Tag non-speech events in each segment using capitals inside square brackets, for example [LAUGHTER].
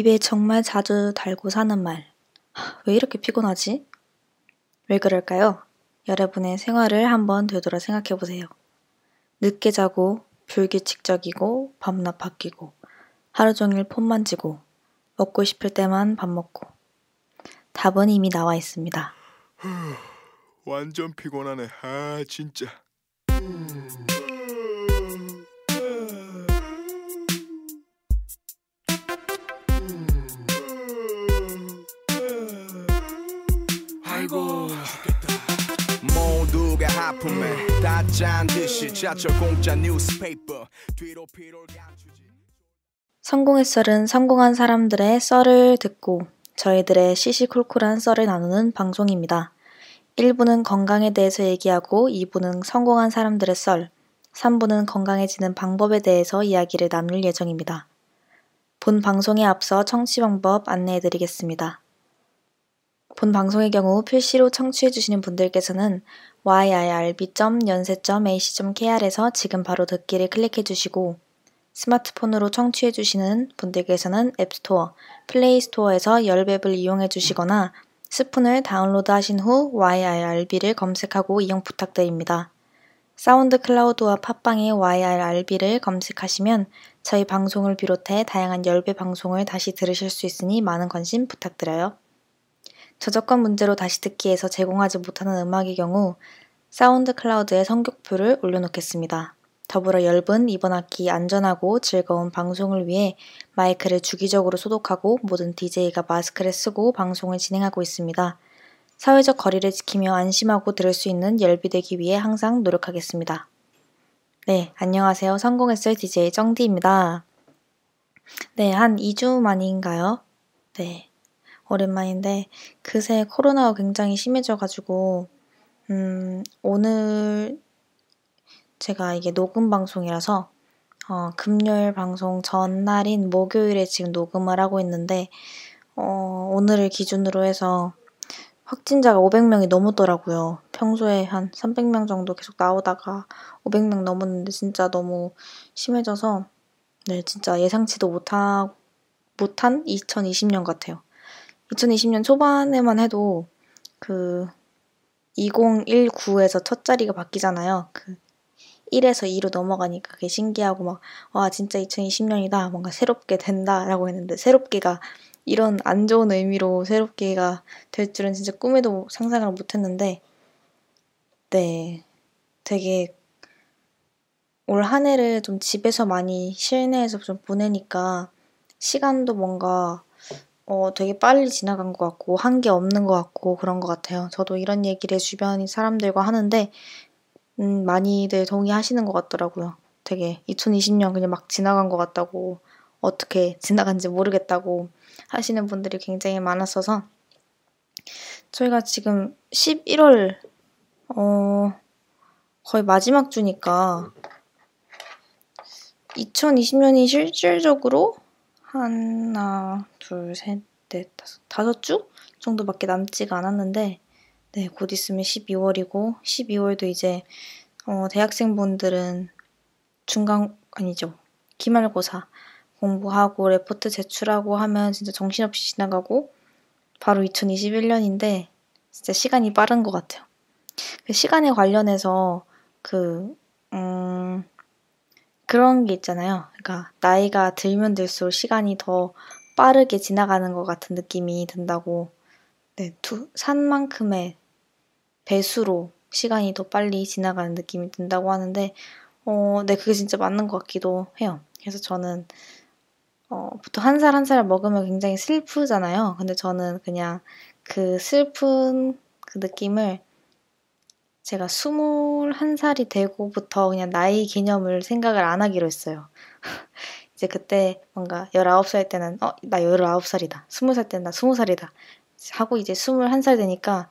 입에 정말 자주 달고 사는 말. 왜 이렇게 피곤하지? 왜 그럴까요? 여러분의 생활을 한번 되돌아 생각해 보세요. 늦게 자고, 불규칙적이고, 밤낮 바뀌고, 하루 종일 폰 만 지고, 먹고 싶을 때만 밥 먹고. 답은 이미 나와 있습니다. 완전 피곤하네. 아 진짜. 아 모두가 하품에 다 짠 듯이 지하철 공짜 뉴스페이퍼 뒤로 피로를 감추지. 성공의 썰은 성공한 사람들의 썰을 듣고 저희들의 시시콜콜한 썰을 나누는 방송입니다. 1부는 건강에 대해서 얘기하고 2부는 성공한 사람들의 썰, 3부는 건강해지는 방법에 대해서 이야기를 나눌 예정입니다. 본 방송에 앞서 청취 방법 안내해 드리겠습니다. 본 방송의 경우 PC로 청취해 주시는 분들께서는 yirb.yonsei.ac.kr에서 지금 바로 듣기를 클릭해 주시고 스마트폰으로 청취해 주시는 분들께서는 앱스토어, 플레이스토어에서 열앱을 이용해 주시거나 스푼을 다운로드 하신 후 YIRB를 검색하고 이용 부탁드립니다. 사운드 클라우드와 팟빵의 YIRB를 검색하시면 저희 방송을 비롯해 다양한 열배 방송을 다시 들으실 수 있으니 많은 관심 부탁드려요. 저작권 문제로 다시 듣기에서 제공하지 못하는 음악의 경우 사운드 클라우드에 선곡표를 올려놓겠습니다. 더불어 열분 이번 학기 안전하고 즐거운 방송을 위해 마이크를 주기적으로 소독하고 모든 DJ가 마스크를 쓰고 방송을 진행하고 있습니다. 사회적 거리를 지키며 안심하고 들을 수 있는 열비되기 위해 항상 노력하겠습니다. 네, 안녕하세요. 성공했을 DJ 정디입니다. 네, 한 2주 만인가요? 네, 오랜만인데 그새 코로나가 굉장히 심해져가지고 음, 오늘 제가 이게 녹음 방송이라서 어, 금요일 방송 전날인 목요일에 지금 녹음을 하고 있는데 어, 오늘을 기준으로 해서 확진자가 500명이 넘었더라고요. 평소에 한 300명 정도 계속 나오다가 500명 넘었는데 진짜 너무 심해져서 네, 진짜 예상치도 못하, 못한 2020년 같아요. 2020년 초반에만 해도 그 2019에서 첫 자리가 바뀌잖아요. 그 1에서 2로 넘어가니까 그게 신기하고 막, 와, 진짜 2020년이다. 뭔가 새롭게 된다 라고 했는데, 새롭게가 이런 안 좋은 의미로 새롭게가 될 줄은 진짜 꿈에도 상상을 못 했는데, 네. 되게 올 한 해를 좀 집에서 많이 실내에서 좀 보내니까 시간도 뭔가 어, 되게 빨리 지나간 것 같고, 한 게 없는 것 같고, 그런 것 같아요. 저도 이런 얘기를 주변 사람들과 하는데, 음, 많이들 동의하시는 것 같더라고요. 되게 2020년 그냥 막 지나간 것 같다고 어떻게 지나간지 모르겠다고 하시는 분들이 굉장히 많았어서 저희가 지금 11월 어 거의 마지막 주니까 2020년이 실질적으로 하나, 둘, 셋, 넷, 다섯, 다섯 주 정도밖에 남지가 않았는데 네, 곧 있으면 12월이고 12월도 이제 어, 대학생분들은 중간 아니죠. 기말고사 공부하고 레포트 제출하고 하면 진짜 정신없이 지나가고 바로 2021년인데 진짜 시간이 빠른 것 같아요. 그 시간에 관련해서 그 음, 그런 게 있잖아요. 그러니까 나이가 들면 들수록 시간이 더 빠르게 지나가는 것 같은 느낌이 든다고. 네, 두, 산만큼의 배수로 시간이 더 빨리 지나가는 느낌이 든다고 하는데, 어, 네, 그게 진짜 맞는 것 같기도 해요. 그래서 저는, 어, 보통 한 살 한 살 먹으면 굉장히 슬프잖아요. 근데 저는 그냥 그 슬픈 그 느낌을 제가 21살이 되고부터 그냥 나이 개념을 생각을 안 하기로 했어요. [LAUGHS] 이제 그때 뭔가 19살 때는, 어, 나 19살이다. 20살 때는 나 20살이다. 하고 이제 21살 되니까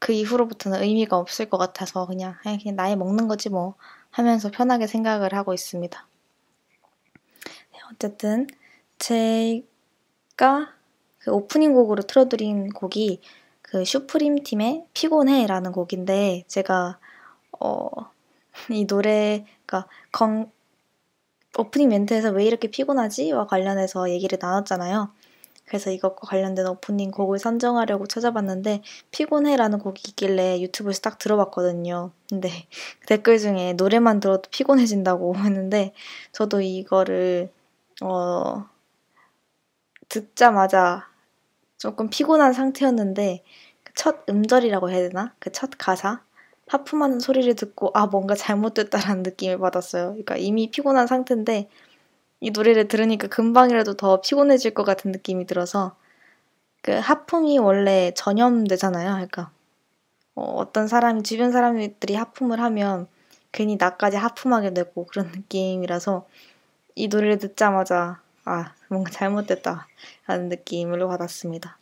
그 이후로부터는 의미가 없을 것 같아서 그냥, 그냥 나이 먹는 거지 뭐 하면서 편하게 생각을 하고 있습니다. 네, 어쨌든 제가 그 오프닝 곡으로 틀어드린 곡이 그 슈프림 팀의 피곤해라는 곡인데 제가 어, [LAUGHS] 이 노래가 건 오프닝 멘트에서 왜 이렇게 피곤하지?와 관련해서 얘기를 나눴잖아요. 그래서 이것과 관련된 오프닝 곡을 선정하려고 찾아봤는데 피곤해라는 곡이 있길래 유튜브에서 딱 들어봤거든요. 근데 [LAUGHS] 댓글 중에 노래만 들어도 피곤해진다고 [LAUGHS] 했는데 저도 이거를 어 듣자마자 조금 피곤한 상태였는데 그첫 음절이라고 해야 되나? 그 첫 가사 하품하는 소리를 듣고 아 뭔가 잘못됐다라는 느낌을 받았어요. 그러니까 이미 피곤한 상태인데 이 노래를 들으니까 금방이라도 더 피곤해질 것 같은 느낌이 들어서 그 하품이 원래 전염되잖아요. 그러니까 어, 떤 사람이 주변 사람들이 하품을 하면 괜히 나까지 하품하게 되고 그런 느낌이라서 이 노래를 듣자마자 아 뭔가 잘못됐다 라는 느낌을 받았습니다.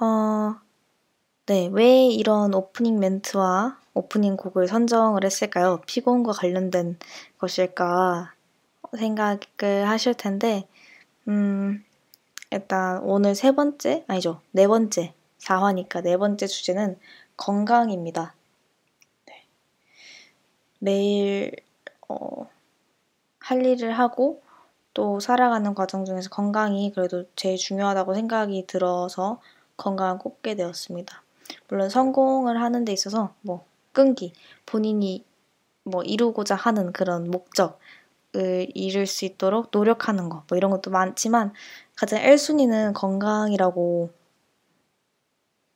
어, 네, 왜 이런 오프닝 멘트와 오프닝 곡을 선정을 했을까요? 피곤과 관련된 것일까 생각을 하실 텐데, 음, 일단 오늘 세 번째, 아니죠, 네 번째, 4화니까 네 번째 주제는 건강입니다. 네. 매일, 어, 할 일을 하고 또 살아가는 과정 중에서 건강이 그래도 제일 중요하다고 생각이 들어서 건강을 꼽게 되었습니다. 물론 성공을 하는 데 있어서 뭐 끈기, 본인이 뭐 이루고자 하는 그런 목적을 이룰 수 있도록 노력하는 거, 뭐 이런 것도 많지만 가장 1순위는 건강이라고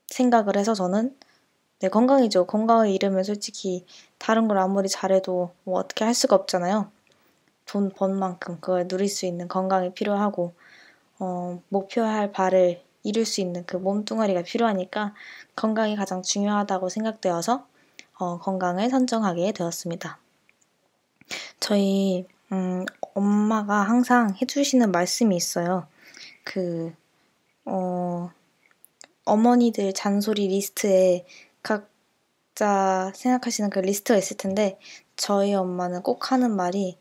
생각을 해서 저는 네, 건강이죠. 건강을 잃으면 솔직히 다른 걸 아무리 잘해도 뭐 어떻게 할 수가 없잖아요. 돈 번 만큼 그걸 누릴 수 있는 건강이 필요하고 어, 목표할 바를 이룰 수 있는 그 몸뚱아리가 필요하니까 건강이 가장 중요하다고 생각되어서 어, 건강을 선정하게 되었습니다. 저희 음, 엄마가 항상 해주시는 말씀이 있어요. 그 어, 어머니들 잔소리 리스트에 각자 생각하시는 그 리스트가 있을 텐데 저희 엄마는 꼭 하는 말이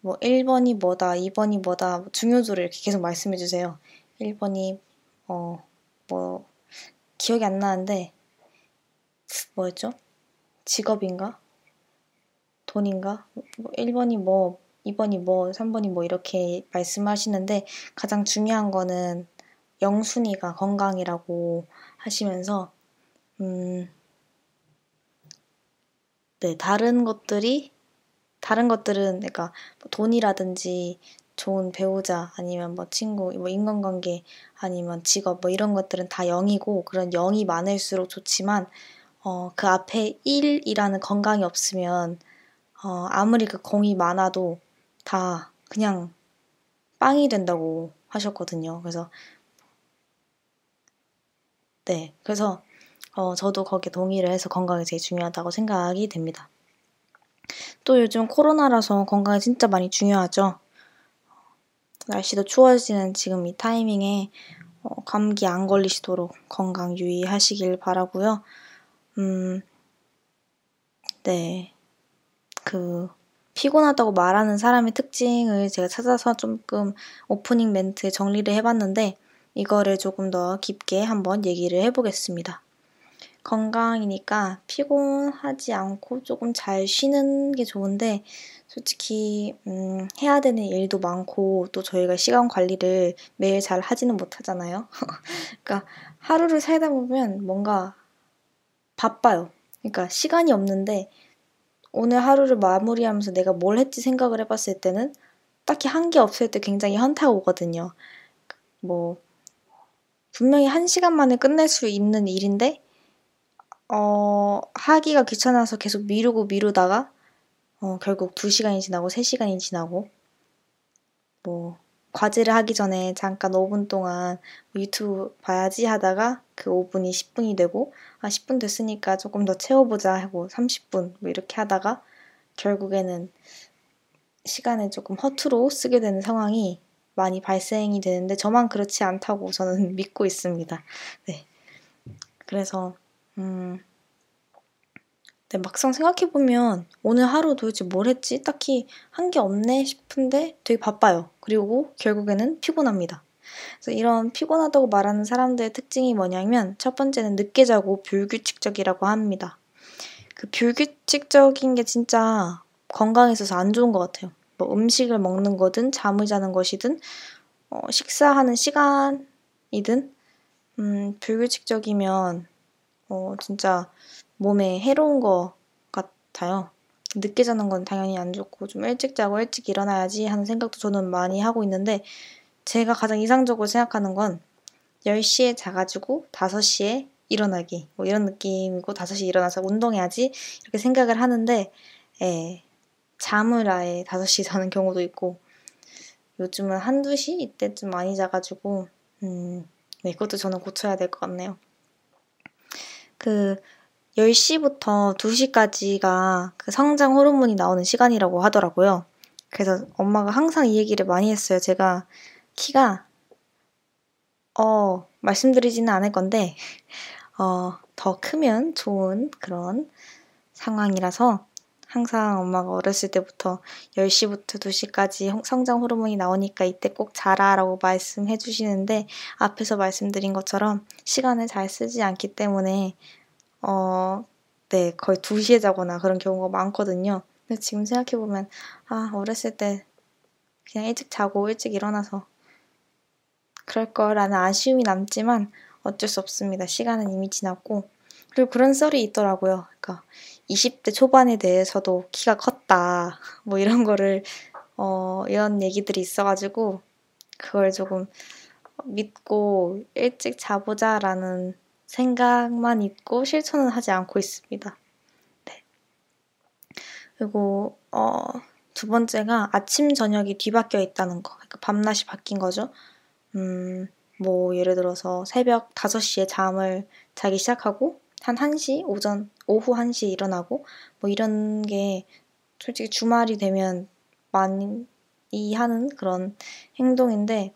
뭐 1번이 뭐다, 2번이 뭐다, 중요도를 이렇게 계속 말씀해 주세요. 1번이 어, 뭐, 기억이 안 나는데, 뭐였죠? 직업인가? 돈인가? 뭐 1번이 뭐, 2번이 뭐, 3번이 뭐, 이렇게 말씀하시는데, 가장 중요한 거는 영순이가 건강이라고 하시면서, 음, 네, 다른 것들이, 다른 것들은, 그러니까 뭐 돈이라든지 좋은 배우자 아니면 뭐 친구, 뭐 인간관계 아니면 직업 뭐 이런 것들은 다 0이고 그런 0이 많을수록 좋지만 어, 그 앞에 1이라는 건강이 없으면 어, 아무리 그 공이 많아도 다 그냥 빵이 된다고 하셨거든요. 그래서 네, 그래서 어, 저도 거기에 동의를 해서 건강이 제일 중요하다고 생각이 됩니다. 또 요즘 코로나라서 건강이 진짜 많이 중요하죠. 날씨도 추워지는 지금 이 타이밍에 어, 감기 안 걸리시도록 건강 유의하시길 바라고요. 음, 네. 그 피곤하다고 말하는 사람의 특징을 제가 찾아서 조금 오프닝 멘트에 정리를 해봤는데 이거를 조금 더 깊게 한번 얘기를 해보겠습니다. 건강이니까 피곤하지 않고 조금 잘 쉬는 게 좋은데 솔직히 음, 해야 되는 일도 많고 또 저희가 시간 관리를 매일 잘 하지는 못하잖아요. [LAUGHS] 그러니까 하루를 살다 보면 뭔가 바빠요. 그러니까 시간이 없는데 오늘 하루를 마무리하면서 내가 뭘 했지 생각을 해봤을 때는 딱히 한 게 없을 때 굉장히 현타가 오거든요. 뭐 분명히 한 시간 만에 끝낼 수 있는 일인데 어, 하기가 귀찮아서 계속 미루고 미루다가 어, 결국 2시간이 지나고 3시간이 지나고 뭐 과제를 하기 전에 잠깐 5분 동안 유튜브 봐야지 하다가 그 5분이 10분이 되고 아 10분 됐으니까 조금 더 채워보자 하고 30분 뭐 이렇게 하다가 결국에는 시간을 조금 허투루 쓰게 되는 상황이 많이 발생이 되는데 저만 그렇지 않다고 저는 [LAUGHS] 믿고 있습니다. 네. 그래서 음 네, 막상 생각해보면 오늘 하루 도대체 뭘 했지? 딱히 한 게 없네 싶은데 되게 바빠요. 그리고 결국에는 피곤합니다. 그래서 이런 피곤하다고 말하는 사람들의 특징이 뭐냐면 첫 번째는 늦게 자고 불규칙적이라고 합니다. 그 불규칙적인 게 진짜 건강에 있어서 안 좋은 것 같아요. 뭐 음식을 먹는 거든 잠을 자는 것이든 어, 식사하는 시간이든 음, 불규칙적이면 어, 진짜 몸에 해로운 것 같아요. 늦게 자는 건 당연히 안 좋고 좀 일찍 자고 일찍 일어나야지 하는 생각도 저는 많이 하고 있는데 제가 가장 이상적으로 생각하는 건 10시에 자가지고 5시에 일어나기 뭐 이런 느낌이고 5시에 일어나서 운동해야지 이렇게 생각을 하는데 예, 잠을 아예 5시에 [LAUGHS] 자는 경우도 있고 요즘은 한두 시 이때쯤 많이 자가지고 음, 네, 그것도 저는 고쳐야 될 것 같네요. 그 10시부터 2시까지가 그 성장 호르몬이 나오는 시간이라고 하더라고요. 그래서 엄마가 항상 이 얘기를 많이 했어요. 제가 키가 어, 말씀드리지는 않을 건데 어, 더 크면 좋은 그런 상황이라서 항상 엄마가 어렸을 때부터 10시부터 2시까지 성장 호르몬이 나오니까 이때 꼭 자라라고 말씀해 주시는데 앞에서 말씀드린 것처럼 시간을 잘 쓰지 않기 때문에 어, 네, 거의 2시에 자거나 그런 경우가 많거든요. 근데 지금 생각해보면, 아, 어렸을 때 그냥 일찍 자고 일찍 일어나서 그럴 거라는 아쉬움이 남지만 어쩔 수 없습니다. 시간은 이미 지났고. 그리고 그런 썰이 있더라고요. 그러니까 20대 초반에 대해서도 키가 컸다. [LAUGHS] 뭐 이런 거를, 어, 이런 얘기들이 있어가지고, 그걸 조금 믿고 일찍 자보자라는 생각만 있고 실천은 하지 않고 있습니다. 네. 그리고 어, 두 번째가 아침 저녁이 뒤바뀌어 있다는 거. 그러니까 밤낮이 바뀐 거죠. 음, 뭐 예를 들어서 새벽 5시에 잠을 자기 시작하고 한 1시 오전 오후 1시에 일어나고 뭐 이런 게 솔직히 주말이 되면 많이 하는 그런 행동인데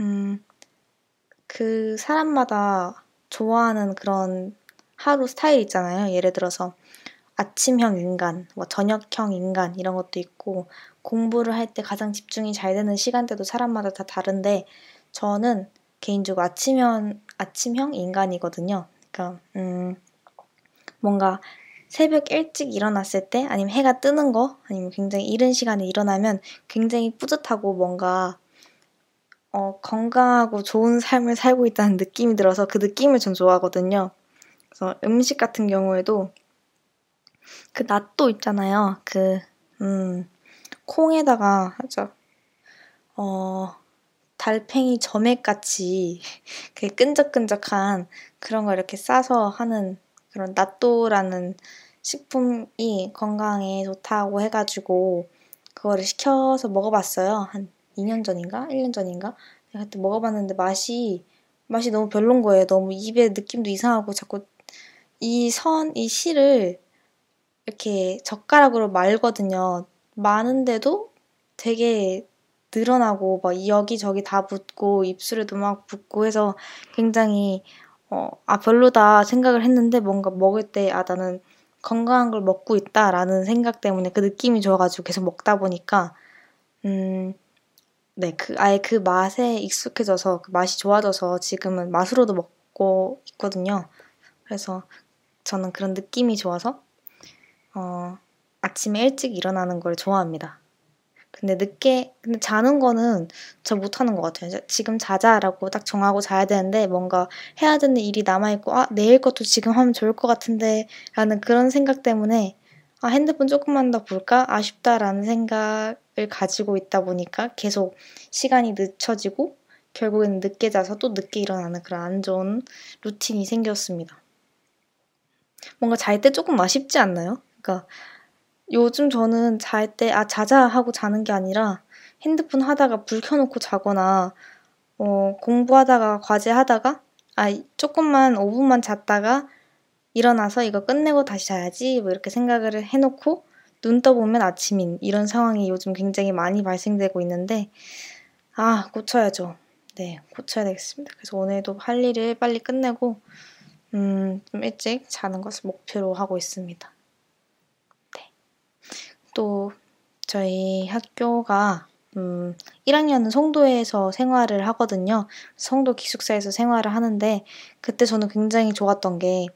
음, 그 사람마다 좋아하는 그런 하루 스타일 있잖아요. 예를 들어서 아침형 인간, 뭐 저녁형 인간 이런 것도 있고 공부를 할 때 가장 집중이 잘 되는 시간대도 사람마다 다 다른데 저는 개인적으로 아침형 아침형 인간이거든요. 그러니까 음 뭔가 새벽 일찍 일어났을 때 아니면 해가 뜨는 거 아니면 굉장히 이른 시간에 일어나면 굉장히 뿌듯하고 뭔가 어, 건강하고 좋은 삶을 살고 있다는 느낌이 들어서 그 느낌을 전 좋아하거든요. 그래서 음식 같은 경우에도 그 낫또 있잖아요. 그, 음, 콩에다가 살짝, 어, 달팽이 점액같이 [LAUGHS] 그 끈적끈적한 그런 걸 이렇게 싸서 하는 그런 낫또라는 식품이 건강에 좋다고 해가지고 그거를 시켜서 먹어봤어요. 한 2년 전인가? 1년 전인가? 내가 그때 먹어봤는데 맛이, 맛이 너무 별론 거예요. 너무 입에 느낌도 이상하고 자꾸 이 선, 이 실을 이렇게 젓가락으로 말거든요. 많은데도 되게 늘어나고 막 여기저기 다 붙고 입술에도 막 붙고 해서 굉장히 어, 아 별로다 생각을 했는데 뭔가 먹을 때 아 나는 건강한 걸 먹고 있다라는 생각 때문에 그 느낌이 좋아가지고 계속 먹다 보니까 음 네, 그 아예 그 맛에 익숙해져서 그 맛이 좋아져서 지금은 맛으로도 먹고 있거든요. 그래서 저는 그런 느낌이 좋아서 어, 아침에 일찍 일어나는 걸 좋아합니다. 근데 늦게 근데 자는 거는 저 못하는 것 같아요. 지금 자자라고 딱 정하고 자야 되는데 뭔가 해야 되는 일이 남아 있고 아 내일 것도 지금 하면 좋을 것 같은데라는 그런 생각 때문에 아 핸드폰 조금만 더 볼까 아쉽다라는 생각 을 가지고 있다 보니까 계속 시간이 늦춰지고 결국에는 늦게 자서 또 늦게 일어나는 그런 안 좋은 루틴이 생겼습니다. 뭔가 잘 때 조금 아쉽지 않나요? 그러니까 요즘 저는 잘 때 아 자자 하고 자는 게 아니라 핸드폰 하다가 불 켜놓고 자거나 어, 공부하다가 과제 하다가 아 조금만 5분만 잤다가 일어나서 이거 끝내고 다시 자야지 뭐 이렇게 생각을 해놓고 눈 떠보면 아침인 이런 상황이 요즘 굉장히 많이 발생되고 있는데 아 고쳐야죠. 네 고쳐야 되겠습니다. 그래서 오늘도 할 일을 빨리 끝내고 음, 좀 일찍 자는 것을 목표로 하고 있습니다. 네. 또 저희 학교가 음, 1학년은 송도에서 생활을 하거든요. 송도 기숙사에서 생활을 하는데 그때 저는 굉장히 좋았던 게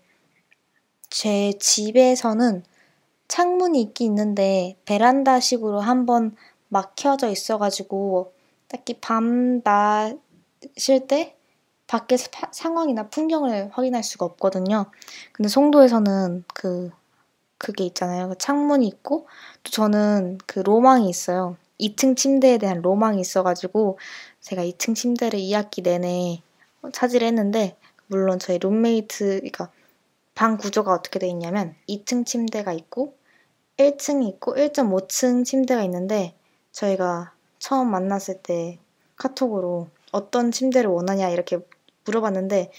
제 집에서는 창문이 있긴 있는데 베란다식으로 한번 막혀져 있어가지고 딱히 밤 낮일 때 밖의 사- 상황이나 풍경을 확인할 수가 없거든요. 근데 송도에서는 그 그게 있잖아요. 그 창문이 있고 또 저는 그 로망이 있어요. 2층 침대에 대한 로망이 있어가지고 제가 2층 침대를 2학기 내내 차지를 했는데 물론 저희 룸메이트 그러니까 방 구조가 어떻게 돼 있냐면 2층 침대가 있고 1층이 있고 1.5층 침대가 있는데 저희가 처음 만났을 때 카톡으로 어떤 침대를 원하냐 이렇게 물어봤는데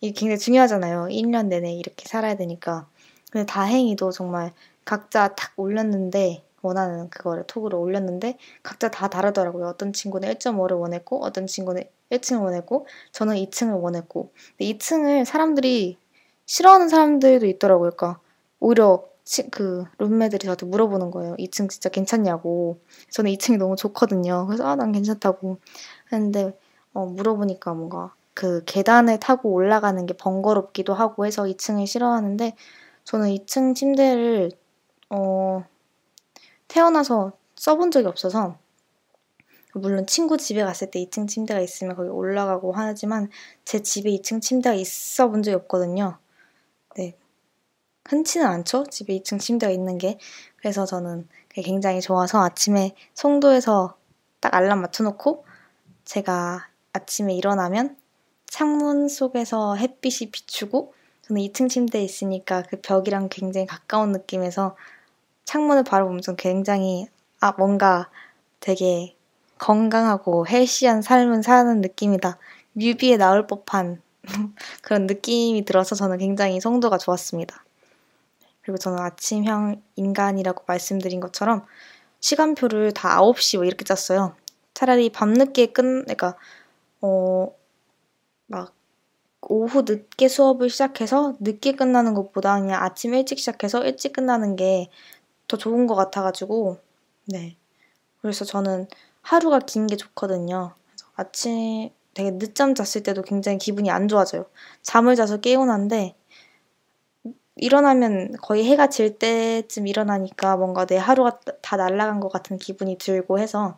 이게 굉장히 중요하잖아요. 1년 내내 이렇게 살아야 되니까. 근데 다행히도 정말 각자 탁 올렸는데 원하는 그거를 톡으로 올렸는데 각자 다 다르더라고요. 어떤 친구는 1.5를 원했고 어떤 친구는 1층을 원했고 저는 2층을 원했고 근데 2층을 사람들이 싫어하는 사람들도 있더라고요. 그러니까 오히려 치, 그 룸메들이 저한테 물어보는 거예요. 2층 진짜 괜찮냐고. 저는 2층이 너무 좋거든요. 그래서 아, 난 괜찮다고. 했는데 어, 물어보니까 뭔가 그 계단을 타고 올라가는 게 번거롭기도 하고 해서 2층을 싫어하는데 저는 2층 침대를 어, 태어나서 써본 적이 없어서 물론 친구 집에 갔을 때 2층 침대가 있으면 거기 올라가고 하지만 제 집에 2층 침대가 있어 본 적이 없거든요. 네. 흔치는 않죠? 집에 2층 침대가 있는 게. 그래서 저는 그게 굉장히 좋아서 아침에 송도에서 딱 알람 맞춰놓고 제가 아침에 일어나면 창문 속에서 햇빛이 비추고 저는 2층 침대에 있으니까 그 벽이랑 굉장히 가까운 느낌에서 창문을 바라보면서 굉장히 아 뭔가 되게 건강하고 헬시한 삶을 사는 느낌이다. 뮤비에 나올 법한 [LAUGHS] 그런 느낌이 들어서 저는 굉장히 성도가 좋았습니다. 그리고 저는 아침형 인간이라고 말씀드린 것처럼 시간표를 다 9시 뭐 이렇게 짰어요. 차라리 밤늦게 끝, 그러니까, 어, 막, 오후 늦게 수업을 시작해서 늦게 끝나는 것보다 그냥 아침 일찍 시작해서 일찍 끝나는 게 더 좋은 것 같아가지고, 네. 그래서 저는 하루가 긴 게 좋거든요. 아침 되게 늦잠 잤을 때도 굉장히 기분이 안 좋아져요. 잠을 자서 깨어난데, 일어나면 거의 해가 질 때쯤 일어나니까 뭔가 내 하루가 다 날아간 것 같은 기분이 들고 해서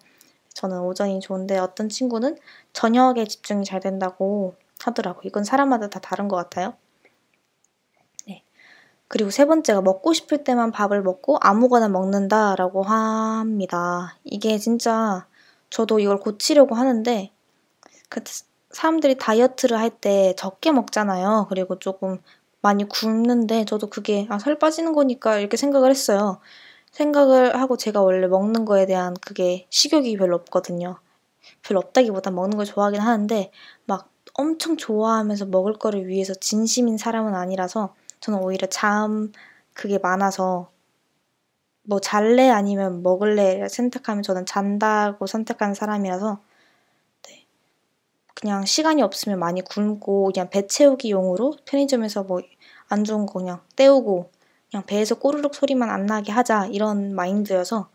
저는 오전이 좋은데 어떤 친구는 저녁에 집중이 잘 된다고 하더라고요. 이건 사람마다 다 다른 것 같아요. 네. 그리고 세 번째가 먹고 싶을 때만 밥을 먹고 아무거나 먹는다라고 합니다. 이게 진짜 저도 이걸 고치려고 하는데 그 사람들이 다이어트를 할 때 적게 먹잖아요. 그리고 조금 많이 굶는데 저도 그게 아, 살 빠지는 거니까 이렇게 생각을 했어요. 생각을 하고 제가 원래 먹는 거에 대한 그게 식욕이 별로 없거든요. 별로 없다기보다 먹는 걸 좋아하긴 하는데 막 엄청 좋아하면서 먹을 거를 위해서 진심인 사람은 아니라서 저는 오히려 잠 그게 많아서 뭐 잘래 아니면 먹을래 선택하면 저는 잔다고 선택하는 사람이라서 네. 그냥 시간이 없으면 많이 굶고 그냥 배 채우기 용으로 편의점에서 뭐 안 좋은 거 그냥 때우고 그냥 배에서 꼬르륵 소리만 안 나게 하자 이런 마인드여서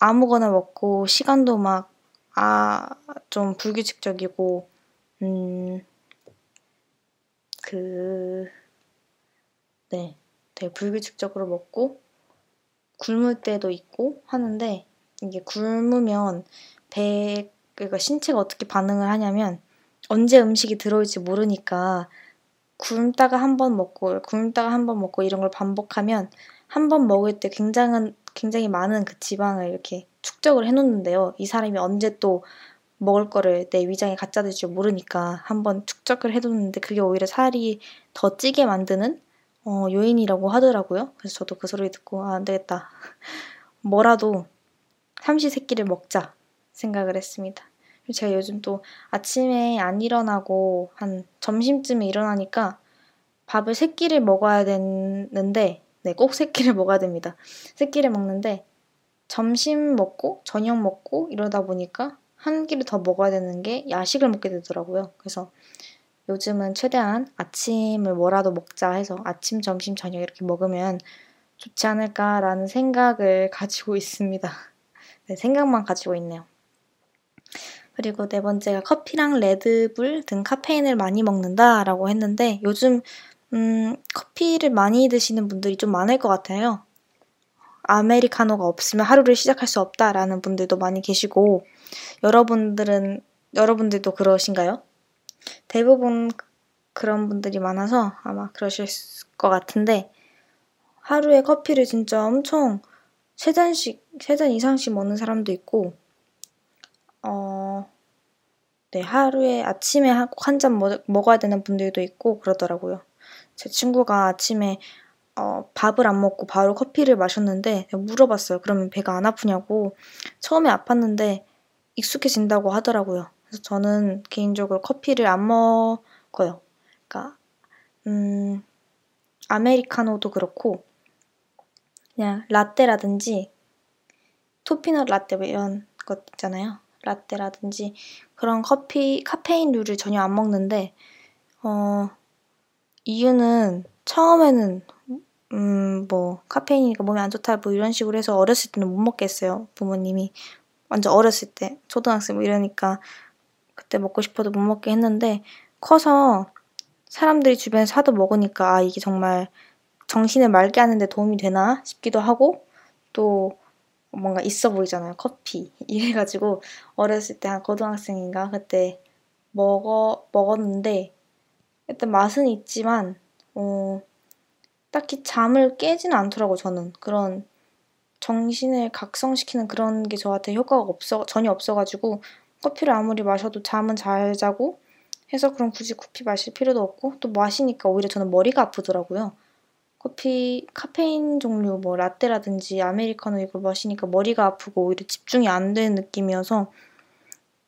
아무거나 먹고 시간도 막 아 좀 불규칙적이고 음 그 네, 되게 불규칙적으로 먹고 굶을 때도 있고 하는데 이게 굶으면 배 그러니까 신체가 어떻게 반응을 하냐면 언제 음식이 들어올지 모르니까 굶다가 한 번 먹고 굶다가 한 번 먹고 이런 걸 반복하면 한 번 먹을 때 굉장한 굉장히 많은 그 지방을 이렇게 축적을 해놓는데요. 이 사람이 언제 또 먹을 거를 내 위장에 갖다 대줄 모르니까 한번 축적을 해뒀는데 그게 오히려 살이 더 찌게 만드는 어, 요인이라고 하더라고요. 그래서 저도 그 소리 듣고 아, 안 되겠다. [LAUGHS] 뭐라도 삼시세끼를 먹자 생각을 했습니다. 제가 요즘 또 아침에 안 일어나고 한 점심쯤에 일어나니까 밥을 세 끼를 먹어야 되는데 네, 꼭 세 끼를 먹어야 됩니다. 세 끼를 먹는데 점심 먹고 저녁 먹고 이러다 보니까 한 끼를 더 먹어야 되는 게 야식을 먹게 되더라고요. 그래서 요즘은 최대한 아침을 뭐라도 먹자 해서 아침, 점심, 저녁 이렇게 먹으면 좋지 않을까라는 생각을 가지고 있습니다. [LAUGHS] 네, 생각만 가지고 있네요. 그리고 네 번째가 커피랑 레드불 등 카페인을 많이 먹는다라고 했는데 요즘 음, 커피를 많이 드시는 분들이 좀 많을 것 같아요. 아메리카노가 없으면 하루를 시작할 수 없다라는 분들도 많이 계시고 여러분들은 여러분들도 그러신가요? 대부분 그런 분들이 많아서 아마 그러실 것 같은데 하루에 커피를 진짜 엄청 세 잔씩 세 잔 이상씩 먹는 사람도 있고 어 네, 하루에 아침에 한 잔 먹어야 되는 분들도 있고 그러더라고요. 제 친구가 아침에 어, 밥을 안 먹고 바로 커피를 마셨는데 물어봤어요. 그러면 배가 안 아프냐고. 처음에 아팠는데 익숙해진다고 하더라고요. 그래서 저는 개인적으로 커피를 안 먹어요. 그러니까 음, 아메리카노도 그렇고 그냥 라떼라든지 토피넛 라떼 뭐 이런 것 있잖아요. 라떼라든지 그런 커피 카페인류를 전혀 안 먹는데 어 이유는 처음에는 음 뭐 카페인이니까 몸에 안 좋다 뭐 이런 식으로 해서 어렸을 때는 못 먹겠어요 부모님이. 완전 어렸을 때 초등학생 뭐 이러니까 그때 먹고 싶어도 못 먹게 했는데 커서 사람들이 주변에서 하도 먹으니까 아 이게 정말 정신을 맑게 하는데 도움이 되나 싶기도 하고 또 뭔가 있어 보이잖아요. 커피. [LAUGHS] 이래가지고 어렸을 때 한 고등학생인가 그때 먹어 먹었는데 일단 맛은 있지만 어 딱히 잠을 깨지는 않더라고 저는 그런 정신을 각성시키는 그런 게 저한테 효과가 없어 전혀 없어가지고 커피를 아무리 마셔도 잠은 잘 자고 해서 그럼 굳이 커피 마실 필요도 없고 또 마시니까 오히려 저는 머리가 아프더라고요. 커피 카페인 종류 뭐 라떼라든지 아메리카노 이걸 마시니까 머리가 아프고 오히려 집중이 안 되는 느낌이어서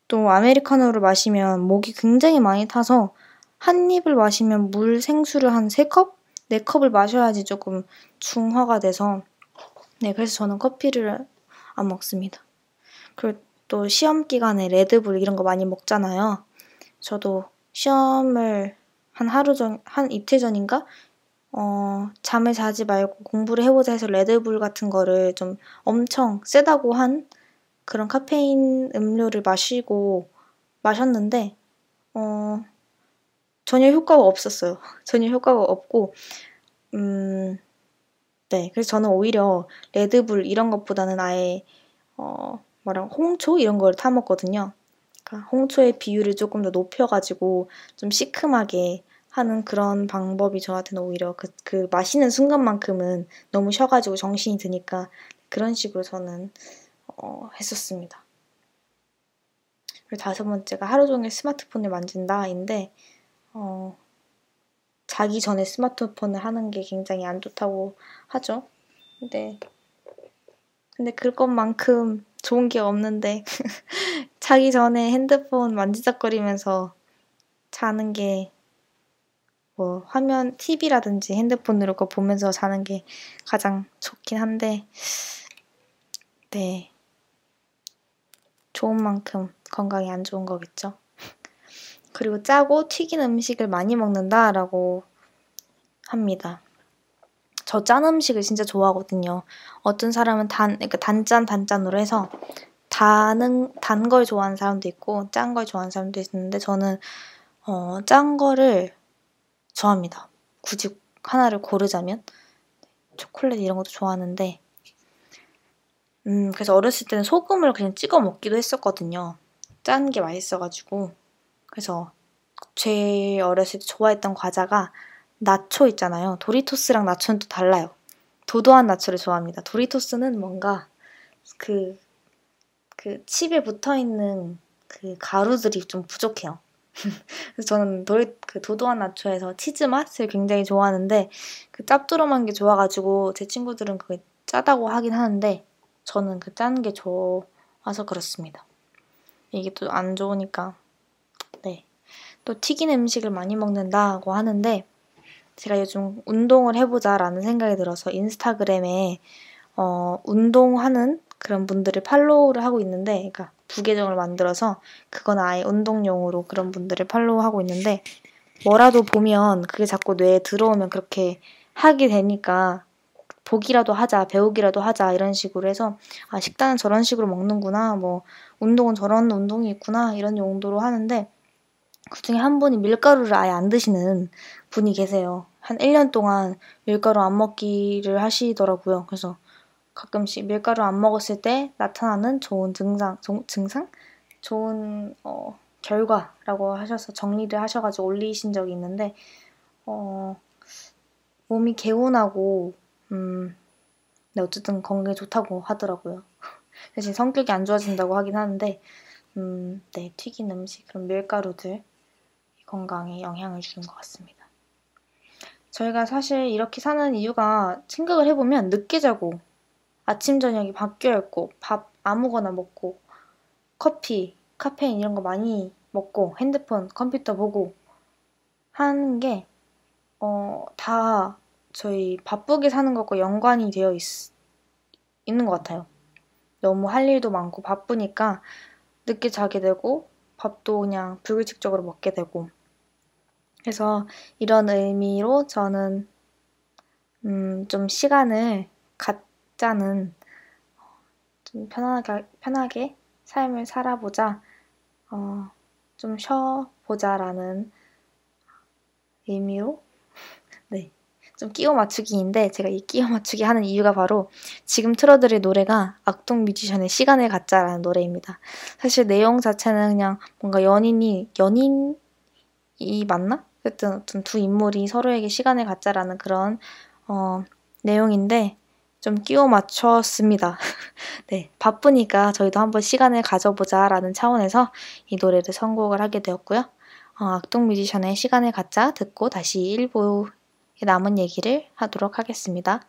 또 아메리카노를 마시면 목이 굉장히 많이 타서 한 입을 마시면 물 생수를 한세 컵? 네 컵을 마셔야지 조금 중화가 돼서 네 그래서 저는 커피를 안 먹습니다. 그리고 또 시험 기간에 레드불 이런 거 많이 먹잖아요. 저도 시험을 한 하루 전, 한 이틀 전인가 어, 잠을 자지 말고 공부를 해보자 해서 레드불 같은 거를 좀 엄청 세다고 한 그런 카페인 음료를 마시고 마셨는데, 어, 전혀 효과가 없었어요. [LAUGHS] 전혀 효과가 없고, 음, 네. 그래서 저는 오히려 레드불 이런 것보다는 아예, 어, 뭐랑 홍초 이런 걸 타먹거든요. 그러니까 홍초의 비율을 조금 더 높여가지고 좀 시큼하게 하는 그런 방법이 저한테는 오히려 그, 그 마시는 순간만큼은 너무 쉬어가지고 정신이 드니까 그런 식으로 저는 어, 했었습니다. 그리고 다섯 번째가 하루 종일 스마트폰을 만진다인데 어, 자기 전에 스마트폰을 하는 게 굉장히 안 좋다고 하죠. 근데 근데 그것만큼 좋은 게 없는데 [LAUGHS] 자기 전에 핸드폰 만지작거리면서 자는 게 뭐 화면 TV라든지 핸드폰으로 거 보면서 자는 게 가장 좋긴 한데 네 좋은 만큼 건강에 안 좋은 거겠죠. [LAUGHS] 그리고 짜고 튀긴 음식을 많이 먹는다라고 합니다. 저 짠 음식을 진짜 좋아하거든요. 어떤 사람은 단, 그러니까 단짠 단짠으로 해서 단은 단 걸 좋아하는 사람도 있고 짠 걸 좋아하는 사람도 있는데 저는 어, 짠 거를 좋아합니다. 굳이 하나를 고르자면 초콜릿 이런 것도 좋아하는데 음 그래서 어렸을 때는 소금을 그냥 찍어 먹기도 했었거든요. 짠 게 맛있어가지고 그래서 제 어렸을 때 좋아했던 과자가 나초 있잖아요. 도리토스랑 나초는 또 달라요. 도도한 나초를 좋아합니다. 도리토스는 뭔가 그, 그 칩에 붙어 있는 그 가루들이 좀 부족해요. 그래서 저는 도, 그 도도한 나초에서 치즈 맛을 굉장히 좋아하는데 그 짭조름한 게 좋아가지고 제 친구들은 그게 짜다고 하긴 하는데 저는 그 짠 게 좋아서 그렇습니다. 이게 또 안 좋으니까 네. 또 튀긴 음식을 많이 먹는다고 하는데 제가 요즘 운동을 해보자라는 생각이 들어서 인스타그램에 어, 운동하는 그런 분들을 팔로우를 하고 있는데, 그러니까 부계정을 만들어서 그건 아예 운동용으로 그런 분들을 팔로우하고 있는데 뭐라도 보면 그게 자꾸 뇌에 들어오면 그렇게 하게 되니까 보기라도 하자, 배우기라도 하자 이런 식으로 해서 아 식단은 저런 식으로 먹는구나, 뭐 운동은 저런 운동이 있구나 이런 용도로 하는데 그 중에 한 분이 밀가루를 아예 안 드시는 분이 계세요. 한 1년 동안 밀가루 안 먹기를 하시더라고요. 그래서 가끔씩 밀가루 안 먹었을 때 나타나는 좋은 증상, 증상? 좋은 어, 결과라고 하셔서 정리를 하셔가지고 올리신 적이 있는데 어, 몸이 개운하고 음, 네, 어쨌든 건강에 좋다고 하더라고요. [LAUGHS] 대신 성격이 안 좋아진다고 하긴 하는데 음, 네, 튀긴 음식, 그런 밀가루들 건강에 영향을 주는 것 같습니다. 저희가 사실 이렇게 사는 이유가 생각을 해보면 늦게 자고 아침 저녁이 바뀌어 있고 밥 아무거나 먹고 커피, 카페인 이런 거 많이 먹고 핸드폰, 컴퓨터 보고 하는 게 어, 다 저희 바쁘게 사는 것과 연관이 되어 있, 있는 것 같아요. 너무 할 일도 많고 바쁘니까 늦게 자게 되고 밥도 그냥 불규칙적으로 먹게 되고 그래서 이런 의미로 저는 음, 좀 시간을 갖 자는 좀 편하게, 편하게 삶을 살아보자, 어, 좀 쉬어보자라는 의미로 [LAUGHS] 네. 좀 끼워 맞추기인데 제가 이 끼워 맞추기 하는 이유가 바로 지금 틀어드릴 노래가 악동 뮤지션의 시간을 갖자라는 노래입니다. 사실 내용 자체는 그냥 뭔가 연인이 연인이 맞나? 어쨌든 두 인물이 서로에게 시간을 갖자라는 그런 어, 내용인데 좀 끼워 맞췄습니다. [LAUGHS] 네, 바쁘니까 저희도 한번 시간을 가져보자 라는 차원에서 이 노래를 선곡을 하게 되었고요. 어, 악동 뮤지션의 시간을 갖자 듣고 다시 1부 남은 얘기를 하도록 하겠습니다.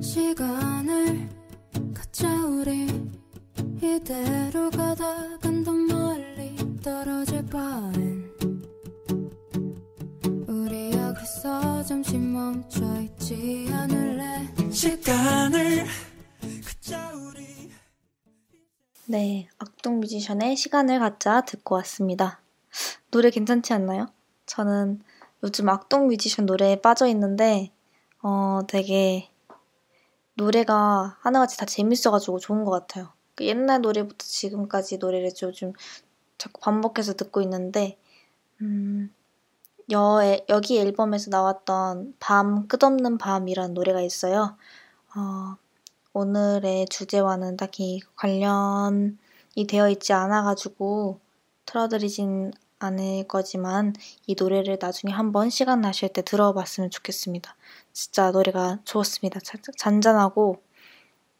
시간을 갖자 우리 이대로 가다간 더 멀리 떨어질 바엔 여기서 잠시 멈춰 있지 않을래 시간을 갖자 우리 네, 악동 뮤지션의 시간을 갖자 듣고 왔습니다. 노래 괜찮지 않나요? 저는 요즘 악동 뮤지션 노래에 빠져 있는데, 어, 되게 노래가 하나같이 다 재밌어가지고 좋은 것 같아요. 그 옛날 노래부터 지금까지 노래를 요즘 자꾸 반복해서 듣고 있는데, 음, 여, 여기 앨범에서 나왔던 밤, 끝없는 밤이라는 노래가 있어요. 어, 오늘의 주제와는 딱히 관련이 되어 있지 않아가지고 틀어드리진 않을 거지만 이 노래를 나중에 한번 시간 나실 때 들어봤으면 좋겠습니다. 진짜 노래가 좋았습니다. 잔잔하고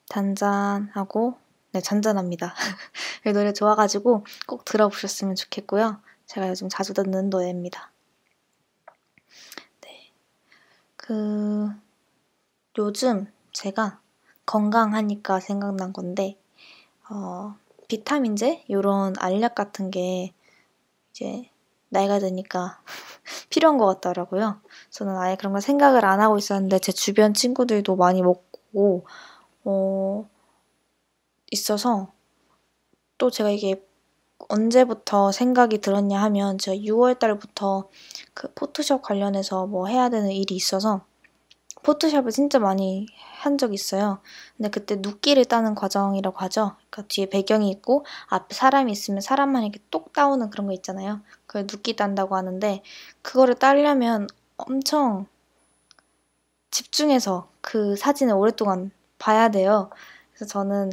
잔잔하고 네 잔잔합니다. 이 [LAUGHS] 노래 좋아가지고 꼭 들어보셨으면 좋겠고요. 제가 요즘 자주 듣는 노래입니다. 네. 그 요즘 제가 건강하니까 생각난 건데 어, 비타민제 이런 알약 같은 게 이제 나이가 드니까 [LAUGHS] 필요한 것 같더라고요. 저는 아예 그런 걸 생각을 안 하고 있었는데 제 주변 친구들도 많이 먹고 어, 있어서 또 제가 이게 언제부터 생각이 들었냐 하면 제가 6월 달부터 그 포토샵 관련해서 뭐 해야 되는 일이 있어서 포토샵을 진짜 많이 한 적이 있어요. 근데 그때 눕기를 따는 과정이라고 하죠. 그러니까 뒤에 배경이 있고 앞에 사람이 있으면 사람만 이렇게 똑 따오는 그런 거 있잖아요. 그걸 눕기 딴다고 하는데 그거를 따려면 엄청 집중해서 그 사진을 오랫동안 봐야 돼요. 그래서 저는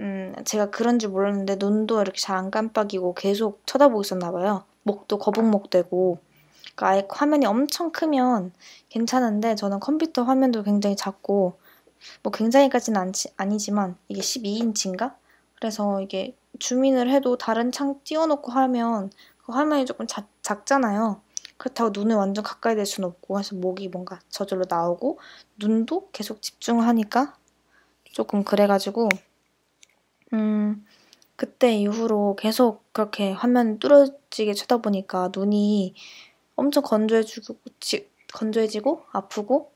음, 제가 그런 줄 몰랐는데 눈도 이렇게 잘 안 깜빡이고 계속 쳐다보고 있었나 봐요. 목도 거북목 되고 그러니까 아예 화면이 엄청 크면 괜찮은데 저는 컴퓨터 화면도 굉장히 작고 뭐 굉장히까지는 않지, 아니지만 이게 12인치인가? 그래서 이게 주민을 해도 다른 창 띄워놓고 하면 그 화면이 조금 자, 작잖아요. 그렇다고 눈을 완전 가까이 댈 수는 없고 해서 목이 뭔가 저절로 나오고 눈도 계속 집중을 하니까 조금 그래가지고 음 그때 이후로 계속 그렇게 화면 뚫어지게 쳐다보니까 눈이 엄청 건조해지고 건조해지고 아프고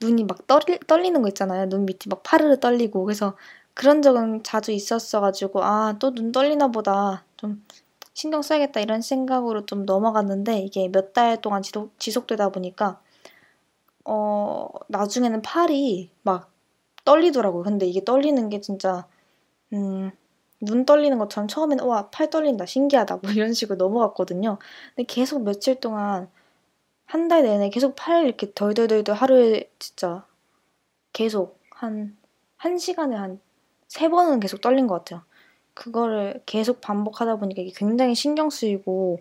눈이 막 떨리, 떨리는 거 있잖아요. 눈 밑이 막 파르르 떨리고 그래서 그런 적은 자주 있었어가지고 아 또 눈 떨리나 보다 좀 신경 써야겠다 이런 생각으로 좀 넘어갔는데 이게 몇 달 동안 지속, 지속되다 보니까 어 나중에는 팔이 막 떨리더라고요. 근데 이게 떨리는 게 진짜 음, 눈 떨리는 것처럼 처음에는 와 팔 떨린다 신기하다 뭐 이런 식으로 넘어갔거든요. 근데 계속 며칠 동안 한 달 내내 계속 팔 이렇게 덜덜덜덜 하루에 진짜 계속 한, 한 시간에 한 세 번은 계속 떨린 것 같아요. 그거를 계속 반복하다 보니까 이게 굉장히 신경 쓰이고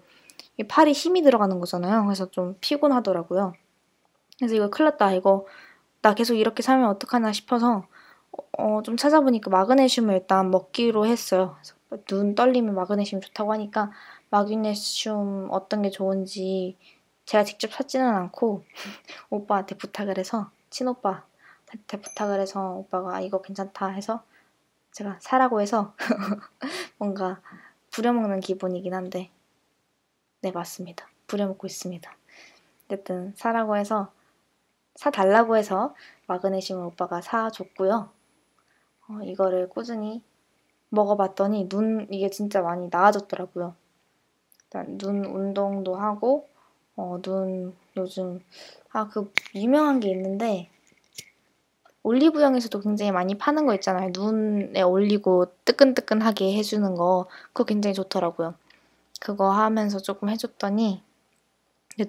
팔이 힘이 들어가는 거잖아요. 그래서 좀 피곤하더라고요. 그래서 이거 큰일 났다. 이거 나 계속 이렇게 살면 어떡하나 싶어서 어, 좀 찾아보니까 마그네슘을 일단 먹기로 했어요. 눈 떨리면 마그네슘 좋다고 하니까 마그네슘 어떤 게 좋은지 제가 직접 찾지는 않고 [LAUGHS] 오빠한테 부탁을 해서 친오빠한테 부탁을 해서 오빠가 이거 괜찮다 해서 제가 사라고 해서 [LAUGHS] 뭔가 부려먹는 기분이긴 한데 네 맞습니다. 부려먹고 있습니다. 어쨌든 사라고 해서 사달라고 해서 마그네슘을 오빠가 사줬고요. 어, 이거를 꾸준히 먹어봤더니 눈 이게 진짜 많이 나아졌더라고요. 일단 눈 운동도 하고 어, 눈 요즘 아 그 유명한 게 있는데 올리브영에서도 굉장히 많이 파는 거 있잖아요. 눈에 올리고 뜨끈뜨끈하게 해주는 거. 그거 굉장히 좋더라고요. 그거 하면서 조금 해줬더니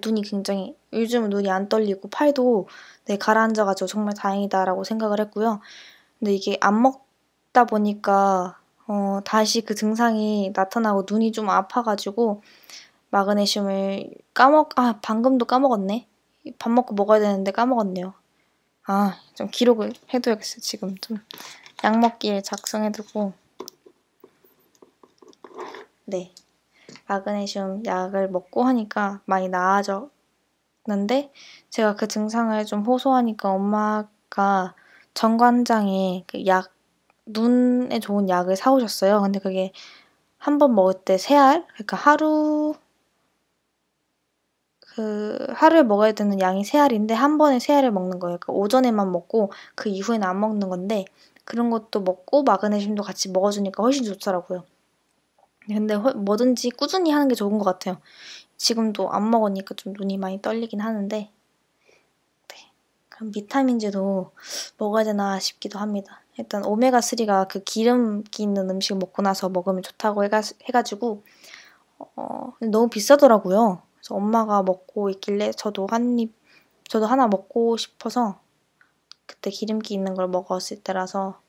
눈이 굉장히 요즘은 눈이 안 떨리고 팔도 네, 가라앉아가지고 정말 다행이다라고 생각을 했고요. 근데 이게 안 먹다 보니까 어, 다시 그 증상이 나타나고 눈이 좀 아파가지고 마그네슘을 까먹 아 방금도 까먹었네. 밥 먹고 먹어야 되는데 까먹었네요. 아, 좀 기록을 해둬야겠어요. 지금 좀 약 먹기에 작성해두고. 네. 마그네슘 약을 먹고 하니까 많이 나아졌는데 제가 그 증상을 좀 호소하니까 엄마가 정관장에 그 약, 눈에 좋은 약을 사오셨어요. 근데 그게 한 번 먹을 때 세 알? 그러니까 하루 그 하루에 먹어야 되는 양이 세 알인데 한 번에 세 알을 먹는 거예요. 그러니까 오전에만 먹고 그 이후에는 안 먹는 건데 그런 것도 먹고 마그네슘도 같이 먹어주니까 훨씬 좋더라고요. 근데 뭐든지 꾸준히 하는 게 좋은 것 같아요. 지금도 안 먹으니까 좀 눈이 많이 떨리긴 하는데 네. 그럼 비타민제도 먹어야 되나 싶기도 합니다. 일단 오메가3가 그 기름기 있는 음식 먹고 나서 먹으면 좋다고 해가, 해가지고 어, 너무 비싸더라고요. 그래서 엄마가 먹고 있길래 저도 한 입, 저도 하나 먹고 싶어서 그때 기름기 있는 걸 먹었을 때라서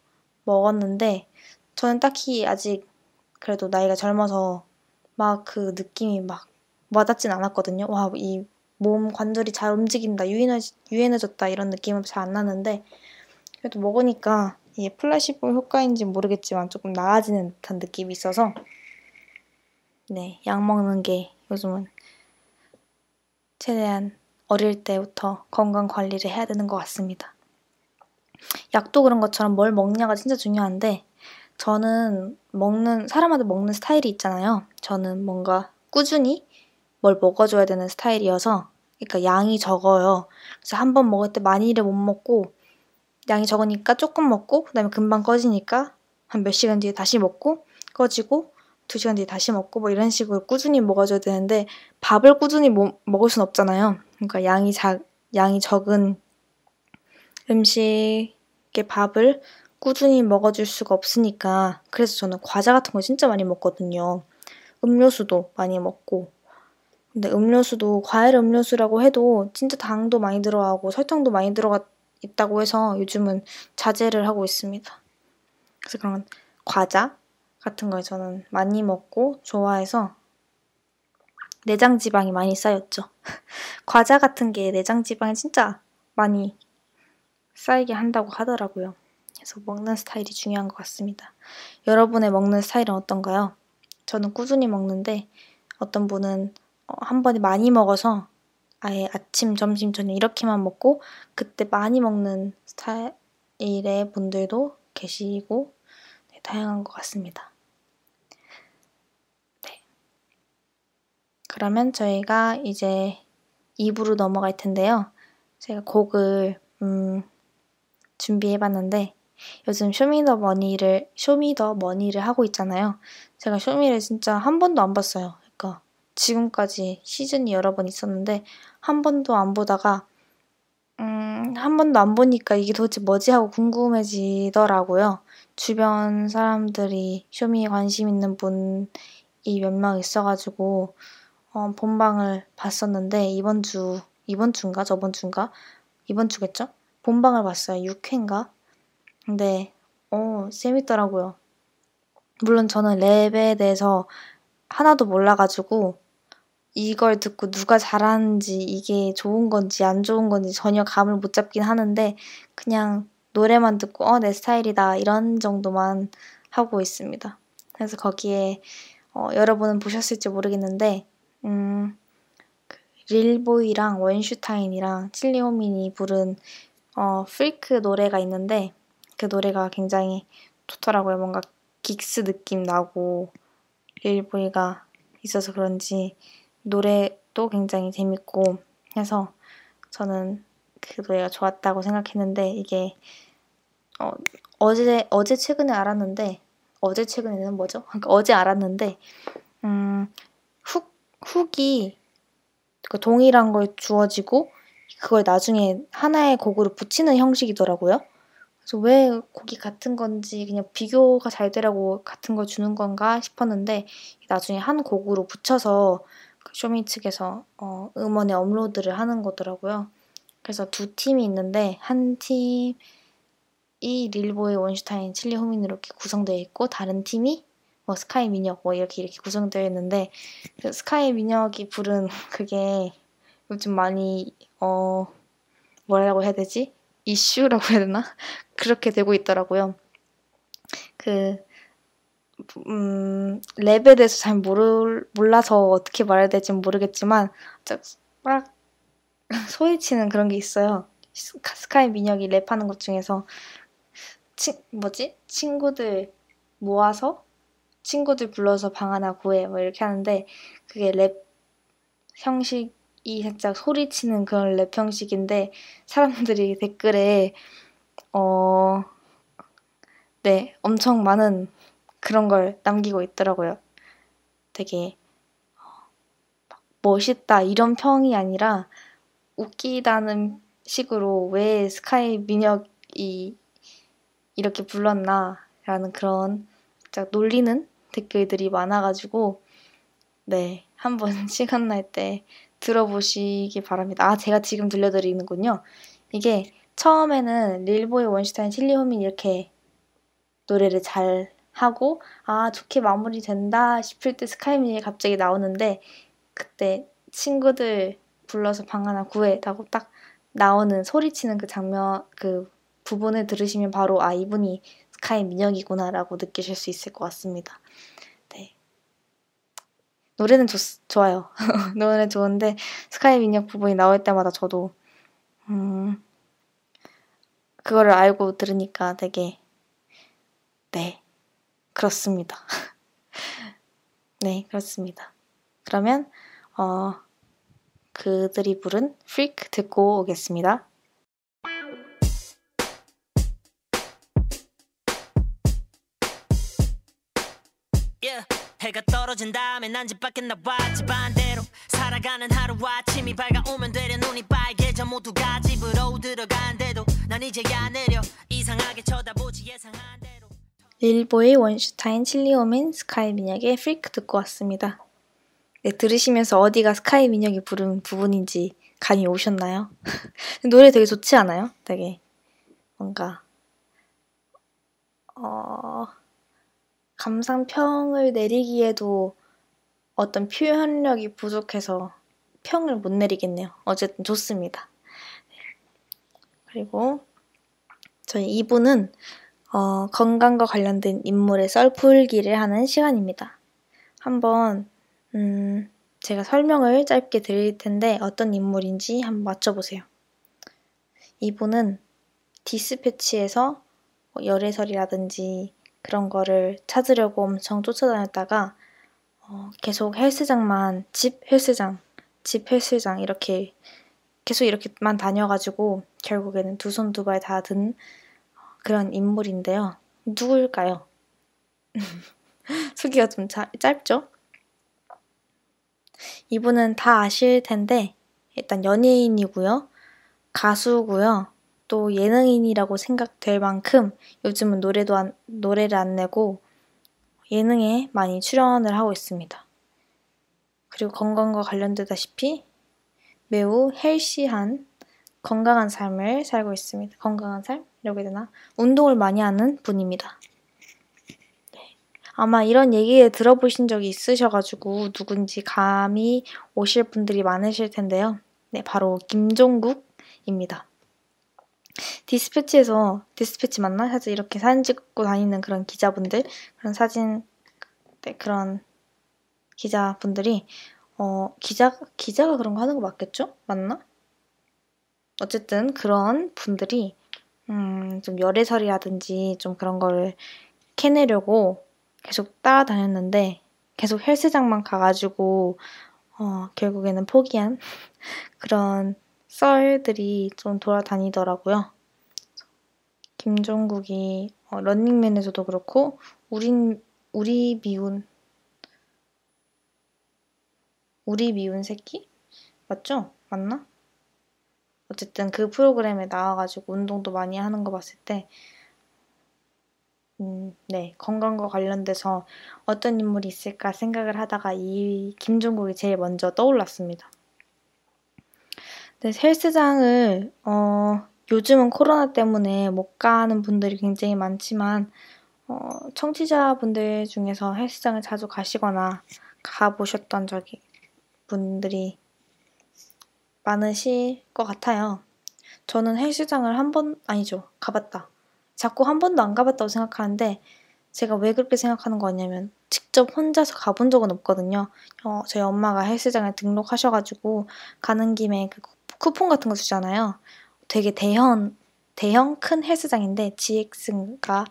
먹었는데 저는 딱히 아직 그래도 나이가 젊어서 막 그 느낌이 막 와닿진 않았거든요. 와, 이 몸 관절이 잘 움직인다, 유연해, 유연해졌다 이런 느낌은 잘 안 나는데 그래도 먹으니까 이게 플라시보 효과인지 모르겠지만 조금 나아지는 듯한 느낌이 있어서 네, 약 먹는 게 요즘은 최대한 어릴 때부터 건강 관리를 해야 되는 것 같습니다. 약도 그런 것처럼 뭘 먹냐가 진짜 중요한데 저는 먹는 사람마다 먹는 스타일이 있잖아요. 저는 뭔가 꾸준히 뭘 먹어줘야 되는 스타일이어서 그러니까 양이 적어요. 그래서 한 번 먹을 때 많이를 못 먹고 양이 적으니까 조금 먹고 그다음에 금방 꺼지니까 한 몇 시간 뒤에 다시 먹고 꺼지고 두 시간 뒤에 다시 먹고 뭐 이런 식으로 꾸준히 먹어줘야 되는데 밥을 꾸준히 mo, 먹을 순 없잖아요. 그러니까 양이 자, 양이 적은 음식의 밥을 꾸준히 먹어줄 수가 없으니까 그래서 저는 과자 같은 거 진짜 많이 먹거든요. 음료수도 많이 먹고 근데 음료수도 과일 음료수라고 해도 진짜 당도 많이 들어가고 설탕도 많이 들어가 있다고 해서 요즘은 자제를 하고 있습니다. 그래서 그런 과자 같은 걸 저는 많이 먹고 좋아해서 내장 지방이 많이 쌓였죠. [LAUGHS] 과자 같은 게 내장 지방이 진짜 많이 쌓이게 한다고 하더라고요. 그래서 먹는 스타일이 중요한 것 같습니다. 여러분의 먹는 스타일은 어떤가요? 저는 꾸준히 먹는데 어떤 분은 어, 한 번에 많이 먹어서 아예 아침, 점심, 저녁 이렇게만 먹고 그때 많이 먹는 스타일의 분들도 계시고 네, 다양한 것 같습니다. 그러면 저희가 이제 2부로 넘어갈 텐데요. 제가 곡을 음, 준비해봤는데 요즘 쇼미더머니를 쇼미더머니를 하고 있잖아요. 제가 쇼미를 진짜 한 번도 안 봤어요. 지금까지 시즌이 여러 번 있었는데 한 번도 안 보다가 음, 한 번도 안 보니까 이게 도대체 뭐지 하고 궁금해지더라고요. 주변 사람들이 쇼미에 관심 있는 분이 몇 명 있어가지고 어, 본방을 봤었는데 이번 주 이번 주인가 저번 주인가 이번 주겠죠? 본방을 봤어요. 6회인가? 근데 어 재밌더라고요. 물론 저는 랩에 대해서 하나도 몰라가지고 이걸 듣고 누가 잘하는지 이게 좋은 건지 안 좋은 건지 전혀 감을 못 잡긴 하는데 그냥 노래만 듣고 어 내 스타일이다 이런 정도만 하고 있습니다. 그래서 거기에 어, 여러분은 보셨을지 모르겠는데 음, 그 릴보이랑 원슈타인이랑 칠린호미 부른 어, Freak 노래가 있는데 그 노래가 굉장히 좋더라고요. 뭔가 긱스 느낌 나고 릴보이가 있어서 그런지 노래도 굉장히 재밌고 해서 저는 그 노래가 좋았다고 생각했는데 이게 어, 어제 어제 최근에 알았는데 어제 최근에는 뭐죠? [LAUGHS] 그러니까 어제 알았는데 음, 훅 훅이 그 동일한 걸 주어지고 그걸 나중에 하나의 곡으로 붙이는 형식이더라고요. 그래서 왜 곡이 같은 건지 그냥 비교가 잘 되라고 같은 걸 주는 건가 싶었는데 나중에 한 곡으로 붙여서 그 쇼미 측에서 어, 음원에 업로드를 하는 거더라고요. 그래서 두 팀이 있는데 한 팀이 릴보이, 원슈타인, 칠리 호민 이렇게 구성되어 있고 다른 팀이 뭐 스카이 민혁 뭐 이렇게 이렇게 구성되어 있는데 그 스카이 민혁이 부른 [LAUGHS] 그게 요즘 많이 어 뭐라고 해야 되지? 이슈라고 해야 되나? [LAUGHS] 그렇게 되고 있더라고요. 그, 음, 랩에 대해서 잘 모를, 몰라서 어떻게 말해야 될지 모르겠지만, 막 [LAUGHS] 소리치는 그런 게 있어요. 스카이 민혁이 랩하는 것 중에서, 치, 뭐지? 친구들 모아서, 친구들 불러서 방 하나 구해, 뭐 이렇게 하는데, 그게 랩 형식이 살짝 소리치는 그런 랩 형식인데, 사람들이 댓글에, 어, 네, 엄청 많은 그런 걸 남기고 있더라고요. 되게 멋있다 이런 평이 아니라 웃기다는 식으로 왜 스카이 민혁이 이렇게 불렀나라는 그런 진짜 놀리는 댓글들이 많아가지고 네 한번 [LAUGHS] 시간 날 때 들어보시기 바랍니다. 아 제가 지금 들려드리는군요. 이게 처음에는 릴보이 원슈타인 칠리호민 이렇게 노래를 잘 하고 아 좋게 마무리된다 싶을 때 스카이민이 갑자기 나오는데 그때 친구들 불러서 방 하나 구해라고 딱 나오는 소리치는 그 장면 그 부분을 들으시면 바로 아 이분이 스카이 민혁이구나라고 느끼실 수 있을 것 같습니다. 네 노래는 좋, 좋아요. [LAUGHS] 노래 좋은데 스카이 민혁 부분이 나올 때마다 저도 음 그거를 알고 들으니까 되게 네 그렇습니다. [LAUGHS] 네 그렇습니다. 그러면 어 그들이 부른 Freak 듣고 오겠습니다. 해가 떨어진 다음에 난 집 밖에 나와 집안대로 살아가는 하루 아침이 밝아오면 되려 눈이 빨개져 모두가 집으로 들어간대도 난 이제야 내려 이상하게 쳐다보지 예상한 릴보이, 원슈타인, 칠리오민, 스카이 민혁의 Freak 듣고 왔습니다. 네, 들으시면서 어디가 스카이 민혁이 부른 부분인지 감이 오셨나요? [LAUGHS] 노래 되게 좋지 않아요? 되게 뭔가 어... 감상평을 내리기에도 어떤 표현력이 부족해서 평을 못 내리겠네요. 어쨌든 좋습니다. 그리고 저희 2부는 어, 건강과 관련된 인물의 썰풀기를 하는 시간입니다. 한번 음, 제가 설명을 짧게 드릴 텐데 어떤 인물인지 한번 맞춰보세요. 이분은 디스패치에서 뭐 열애설이라든지 그런 거를 찾으려고 엄청 쫓아다녔다가 어, 계속 헬스장만 집 헬스장 집 헬스장 이렇게 계속 이렇게만 다녀가지고 결국에는 두 손 두 발 다 든 그런 인물인데요. 누굴까요? [LAUGHS] 소개가 좀 자, 짧죠? 이분은 다 아실 텐데 일단 연예인이고요. 가수고요. 또 예능인이라고 생각될 만큼 요즘은 노래도 안, 노래를 안 내고 예능에 많이 출연을 하고 있습니다. 그리고 건강과 관련되다시피 매우 헬시한 건강한 삶을 살고 있습니다. 건강한 삶? 해야 되나? 운동을 많이 하는 분입니다. 네. 아마 이런 얘기 들어보신 적이 있으셔가지고 누군지 감이 오실 분들이 많으실 텐데요. 네, 바로 김종국입니다. 디스패치에서 디스패치 맞나? 사실 이렇게 사진 찍고 다니는 그런 기자분들 그런 사진 네, 그런 기자분들이 어 기자 기자가 그런 거 하는 거 맞겠죠? 맞나? 어쨌든 그런 분들이 음, 좀 열애설이라든지 좀 그런 걸 캐내려고 계속 따라다녔는데 계속 헬스장만 가가지고 어, 결국에는 포기한 [LAUGHS] 그런 썰들이 좀 돌아다니더라고요. 김종국이 어, 런닝맨에서도 그렇고 우린 우리 미운 우리 미운 새끼 맞죠? 맞나? 어쨌든 그 프로그램에 나와가지고 운동도 많이 하는 거 봤을 때, 음, 네, 건강과 관련돼서 어떤 인물이 있을까 생각을 하다가 이 김종국이 제일 먼저 떠올랐습니다. 네, 헬스장을, 어, 요즘은 코로나 때문에 못 가는 분들이 굉장히 많지만, 어, 청취자분들 중에서 헬스장을 자주 가시거나 가보셨던 적이 분들이 많으실 것 같아요. 저는 헬스장을 한 번, 아니죠. 가봤다. 자꾸 한 번도 안 가봤다고 생각하는데, 제가 왜 그렇게 생각하는 거냐면, 직접 혼자서 가본 적은 없거든요. 어, 저희 엄마가 헬스장에 등록하셔가지고, 가는 김에 그 쿠폰 같은 거 주잖아요. 되게 대형, 대형 큰 헬스장인데, GX인가?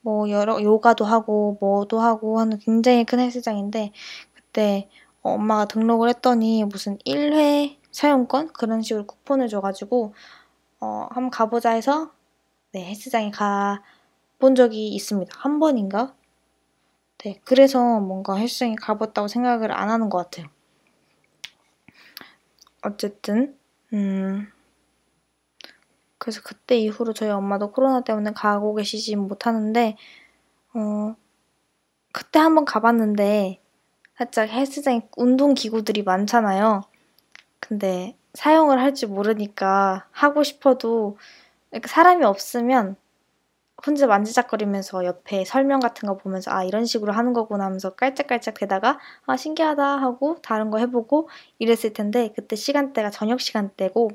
뭐, 여러, 요가도 하고, 뭐도 하고 하는 굉장히 큰 헬스장인데, 그때 엄마가 등록을 했더니 무슨 1회 사용권 그런 식으로 쿠폰을 줘가지고 어, 한번 가보자 해서 네, 헬스장에 가 본 적이 있습니다. 한 번인가? 네, 그래서 뭔가 헬스장에 가봤다고 생각을 안 하는 것 같아요. 어쨌든, 음, 그래서 그때 이후로 저희 엄마도 코로나 때문에 가고 계시지 못하는데, 어, 그때 한번 가봤는데, 살짝 헬스장에 운동 기구들이 많잖아요. 근데 사용을 할 줄 모르니까 하고 싶어도 사람이 없으면 혼자 만지작거리면서 옆에 설명 같은 거 보면서 아 이런 식으로 하는 거구나 하면서 깔짝깔짝 대다가 아 신기하다 하고 다른 거 해보고 이랬을 텐데 그때 시간대가 저녁 시간대고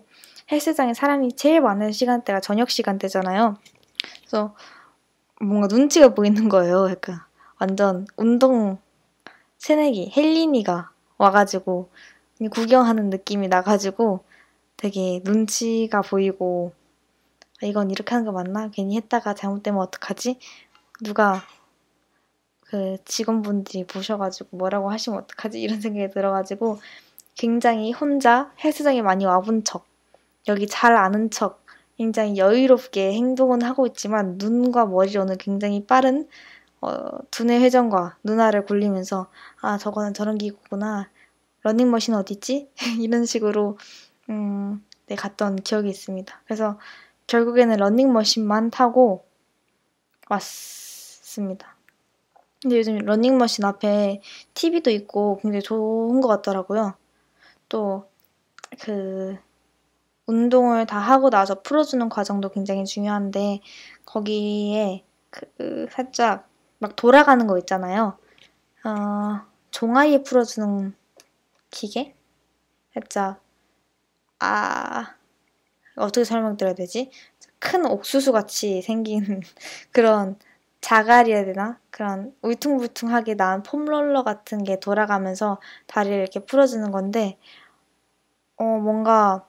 헬스장에 사람이 제일 많은 시간대가 저녁 시간대잖아요. 그래서 뭔가 눈치가 보이는 거예요. 약간 완전 운동 새내기 헬리니가 와가지고 구경하는 느낌이 나가지고 되게 눈치가 보이고 아, 이건 이렇게 하는 거 맞나? 괜히 했다가 잘못되면 어떡하지? 누가 그 직원분들이 보셔가지고 뭐라고 하시면 어떡하지? [LAUGHS] 이런 생각이 들어가지고 굉장히 혼자 헬스장에 많이 와본 척, 여기 잘 아는 척, 굉장히 여유롭게 행동은 하고 있지만 눈과 머리로는 굉장히 빠른 어, 두뇌 회전과 눈알을 굴리면서 아 저거는 저런 기구구나 러닝머신 어디있지 [LAUGHS] 이런 식으로 음, 네, 갔던 기억이 있습니다. 그래서 결국에는 러닝머신만 타고 왔습니다. 근데 요즘 러닝머신 앞에 TV도 있고 굉장히 좋은 것 같더라고요. 또 그 운동을 다 하고 나서 풀어주는 과정도 굉장히 중요한데 거기에 그 살짝 막 돌아가는 거 있잖아요. 어, 종아리에 풀어주는 기계? 살짝 아 어떻게 설명드려야 되지? 큰 옥수수 같이 생긴 [LAUGHS] 그런 자갈이야 되나? 그런 울퉁불퉁하게 나온 폼롤러 같은 게 돌아가면서 다리를 이렇게 풀어주는 건데 어 뭔가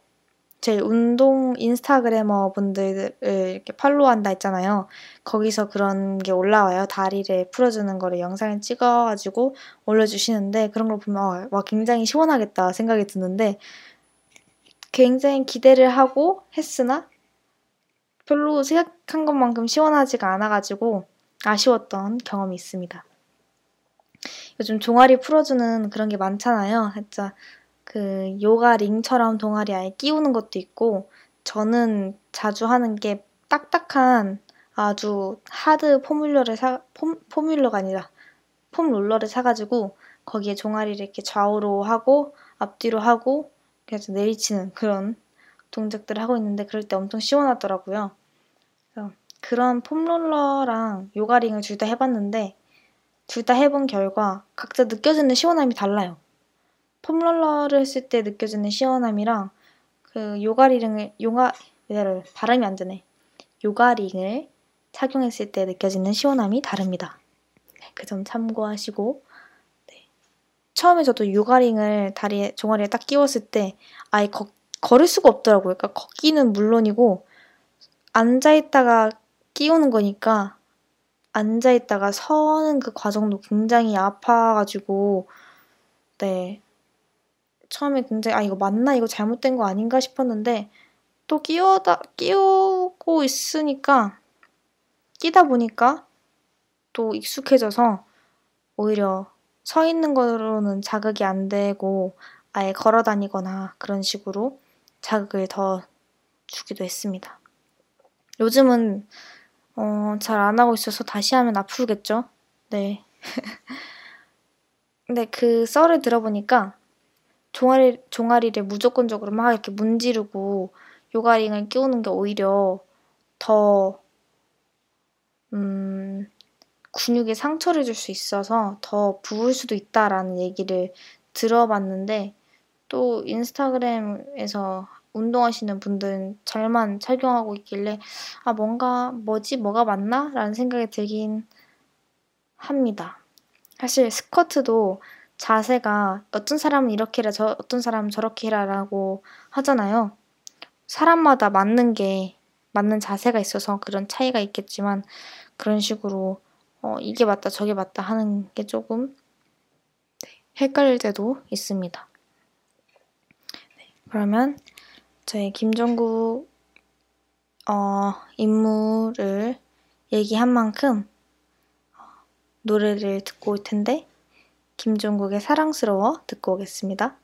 제 운동 인스타그래머 분들을 이렇게 팔로우한다 했잖아요. 거기서 그런 게 올라와요. 다리를 풀어주는 거를 영상을 찍어가지고 올려주시는데 그런 걸 보면 와 굉장히 시원하겠다 생각이 드는데 굉장히 기대를 하고 했으나 별로 생각한 것만큼 시원하지가 않아가지고 아쉬웠던 경험이 있습니다. 요즘 종아리 풀어주는 그런 게 많잖아요. 진짜 그 요가 링처럼 동아리 아예 끼우는 것도 있고 저는 자주 하는 게 딱딱한 아주 하드 포뮬러를 사 폼, 포뮬러가 아니라 폼 롤러를 사가지고 거기에 종아리를 이렇게 좌우로 하고 앞뒤로 하고 그래서 내리치는 그런 동작들을 하고 있는데 그럴 때 엄청 시원하더라고요. 그래서 그런 폼롤러랑 요가링을 둘 다 해봤는데 둘 다 해본 결과 각자 느껴지는 시원함이 달라요. 폼롤러를 했을 때 느껴지는 시원함이랑 그 요가링을 요가 발음이 안 되네. 요가링을 착용했을 때 느껴지는 시원함이 다릅니다. 그 점 참고하시고 네. 처음에 저도 요가링을 다리에 종아리에 딱 끼웠을 때 아예 거, 걸을 수가 없더라고요. 그러니까 걷기는 물론이고 앉아 있다가 끼우는 거니까 앉아 있다가 서는 그 과정도 굉장히 아파가지고 네 처음에 굉장히 아 이거 맞나 이거 잘못된 거 아닌가 싶었는데 또 끼워다 끼우고 있으니까 끼다 보니까 또 익숙해져서 오히려 서 있는 거로는 자극이 안 되고 아예 걸어 다니거나 그런 식으로 자극을 더 주기도 했습니다. 요즘은 어, 잘 안 하고 있어서 다시 하면 아프겠죠? 네. [LAUGHS] 근데 그 썰을 들어보니까 종아리, 종아리를 무조건적으로 막 이렇게 문지르고 요가링을 끼우는 게 오히려 더, 음, 근육에 상처를 줄 수 있어서 더 부을 수도 있다라는 얘기를 들어봤는데 또 인스타그램에서 운동하시는 분들은 잘만 착용하고 있길래 아 뭔가 뭐지 뭐가 맞나? 라는 생각이 들긴 합니다. 사실 스쿼트도 자세가 어떤 사람은 이렇게 해라 저 어떤 사람은 저렇게 해라라고 하잖아요. 사람마다 맞는 게 맞는 자세가 있어서 그런 차이가 있겠지만 그런 식으로 어, 이게 맞다 저게 맞다 하는 게 조금 네, 헷갈릴 때도 있습니다. 네, 그러면 저희 김종국 어, 인물을 얘기한 만큼 어, 노래를 듣고 올 텐데 김종국의 사랑스러워 듣고 오겠습니다.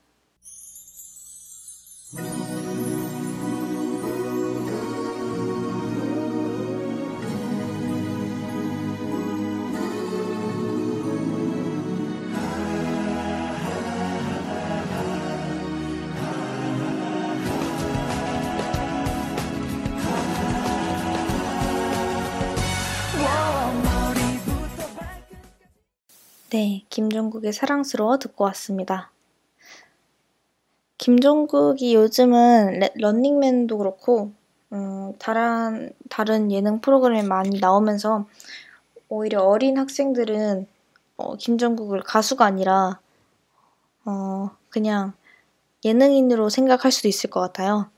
네, 김종국의 사랑스러워 듣고 왔습니다. 김종국이 요즘은 런닝맨도 그렇고 음, 다른 다른 예능 프로그램에 많이 나오면서 오히려 어린 학생들은 어, 김종국을 가수가 아니라 어, 그냥 예능인으로 생각할 수도 있을 것 같아요.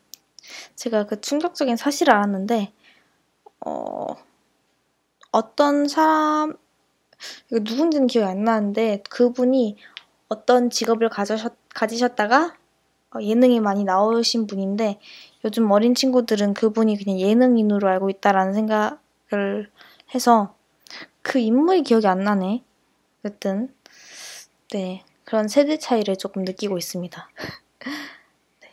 제가 그 충격적인 사실을 알았는데 어, 어떤 사람 누군지는 기억이 안 나는데 그분이 어떤 직업을 가져셨, 가지셨다가 어, 예능에 많이 나오신 분인데 요즘 어린 친구들은 그분이 그냥 예능인으로 알고 있다라는 생각을 해서 그 인물이 기억이 안 나네. 어쨌든 네 그런 세대 차이를 조금 느끼고 있습니다. [LAUGHS] 네.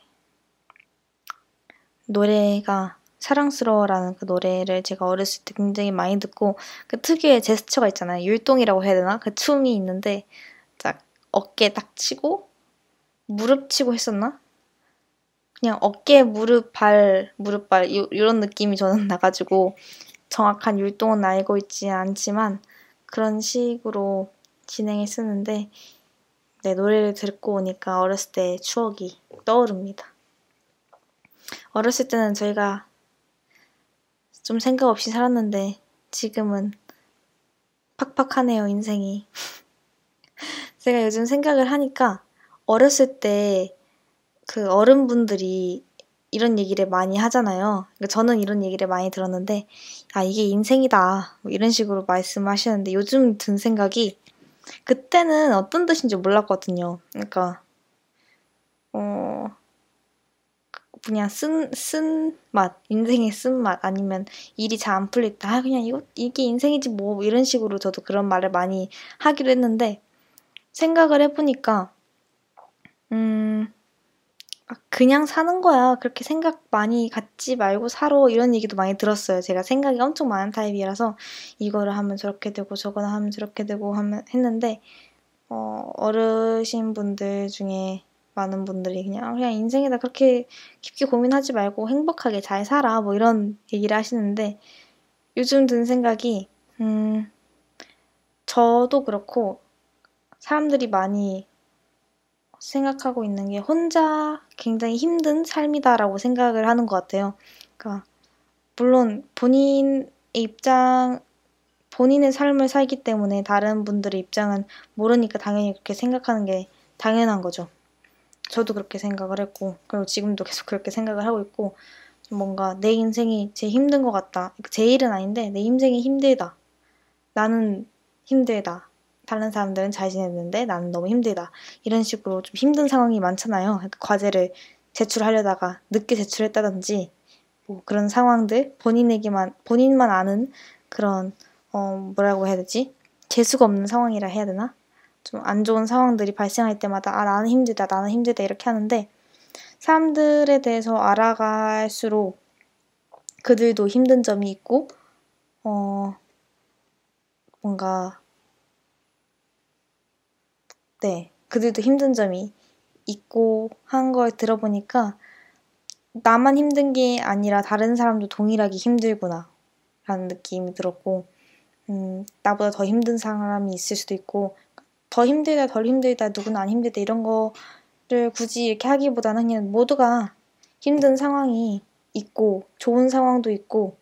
노래가 사랑스러워라는 그 노래를 제가 어렸을 때 굉장히 많이 듣고 그 특유의 제스처가 있잖아요. 율동이라고 해야 되나? 그 춤이 있는데 딱 어깨 딱 치고 무릎 치고 했었나? 그냥 어깨, 무릎, 발, 무릎, 발 이런 느낌이 저는 [LAUGHS] 나가지고 정확한 율동은 알고 있지 않지만 그런 식으로 진행했었는데 네, 노래를 듣고 오니까 어렸을 때 추억이 떠오릅니다. 어렸을 때는 저희가 좀 생각 없이 살았는데 지금은 팍팍하네요, 인생이. [LAUGHS] 제가 요즘 생각을 하니까 어렸을 때 그 어른분들이 이런 얘기를 많이 하잖아요. 그러니까 저는 이런 얘기를 많이 들었는데, 아, 이게 인생이다. 뭐 이런 식으로 말씀하시는데 요즘 든 생각이 그때는 어떤 뜻인지 몰랐거든요. 그러니까, 어, 그냥 쓴, 쓴 맛, 인생의 쓴맛, 아니면 일이 잘안 때, 아, 그냥 이거, 이게 인생이지 뭐, 이런 식으로 저도 그런 말을 많이 하기로 했는데, 생각을 해보니까, 음, 아, 그냥 사는 거야. 그렇게 생각 많이 갖지 말고 살아. 이런 얘기도 많이 들었어요. 제가 생각이 엄청 많은 타입이라서, 이거를 하면 저렇게 되고, 저거를 하면 저렇게 되고 하면, 했는데, 어, 어르신 분들 중에 많은 분들이 그냥 그냥 인생에다 그렇게 깊게 고민하지 말고 행복하게 잘 살아 뭐 이런 얘기를 하시는데 요즘 든 생각이 음 저도 그렇고 사람들이 많이 생각하고 있는 게 혼자 굉장히 힘든 삶이다라고 생각을 하는 것 같아요. 그러니까 물론 본인의 입장 본인의 삶을 살기 때문에 다른 분들의 입장은 모르니까 당연히 그렇게 생각하는 게 당연한 거죠. 저도 그렇게 생각을 했고, 그리고 지금도 계속 그렇게 생각을 하고 있고, 뭔가 내 인생이 제일 힘든 것 같다. 제 일은 아닌데, 내 인생이 힘들다. 나는 힘들다. 다른 사람들은 잘 지냈는데 나는 너무 힘들다. 이런 식으로 좀 힘든 상황이 많잖아요. 그러니까 과제를 제출하려다가 늦게 제출했다든지, 뭐 그런 상황들, 본인에게만, 본인만 아는 그런 어, 뭐라고 해야 되지? 재수가 없는 상황이라 해야 되나? 좀 안 좋은 상황들이 발생할 때마다 아 나는 힘들다 나는 힘들다 이렇게 하는데 사람들에 대해서 알아갈수록 그들도 힘든 점이 있고 어 뭔가 네 그들도 힘든 점이 있고 한 걸 들어보니까 나만 힘든 게 아니라 다른 사람도 동일하게 힘들구나 라는 느낌이 들었고 음, 나보다 더 힘든 사람이 있을 수도 있고 더 힘들다 덜 힘들다 누구는 안 힘들다 이런 거를 굳이 이렇게 하기보다는 그냥 모두가 힘든 상황이 있고 좋은 상황도 있고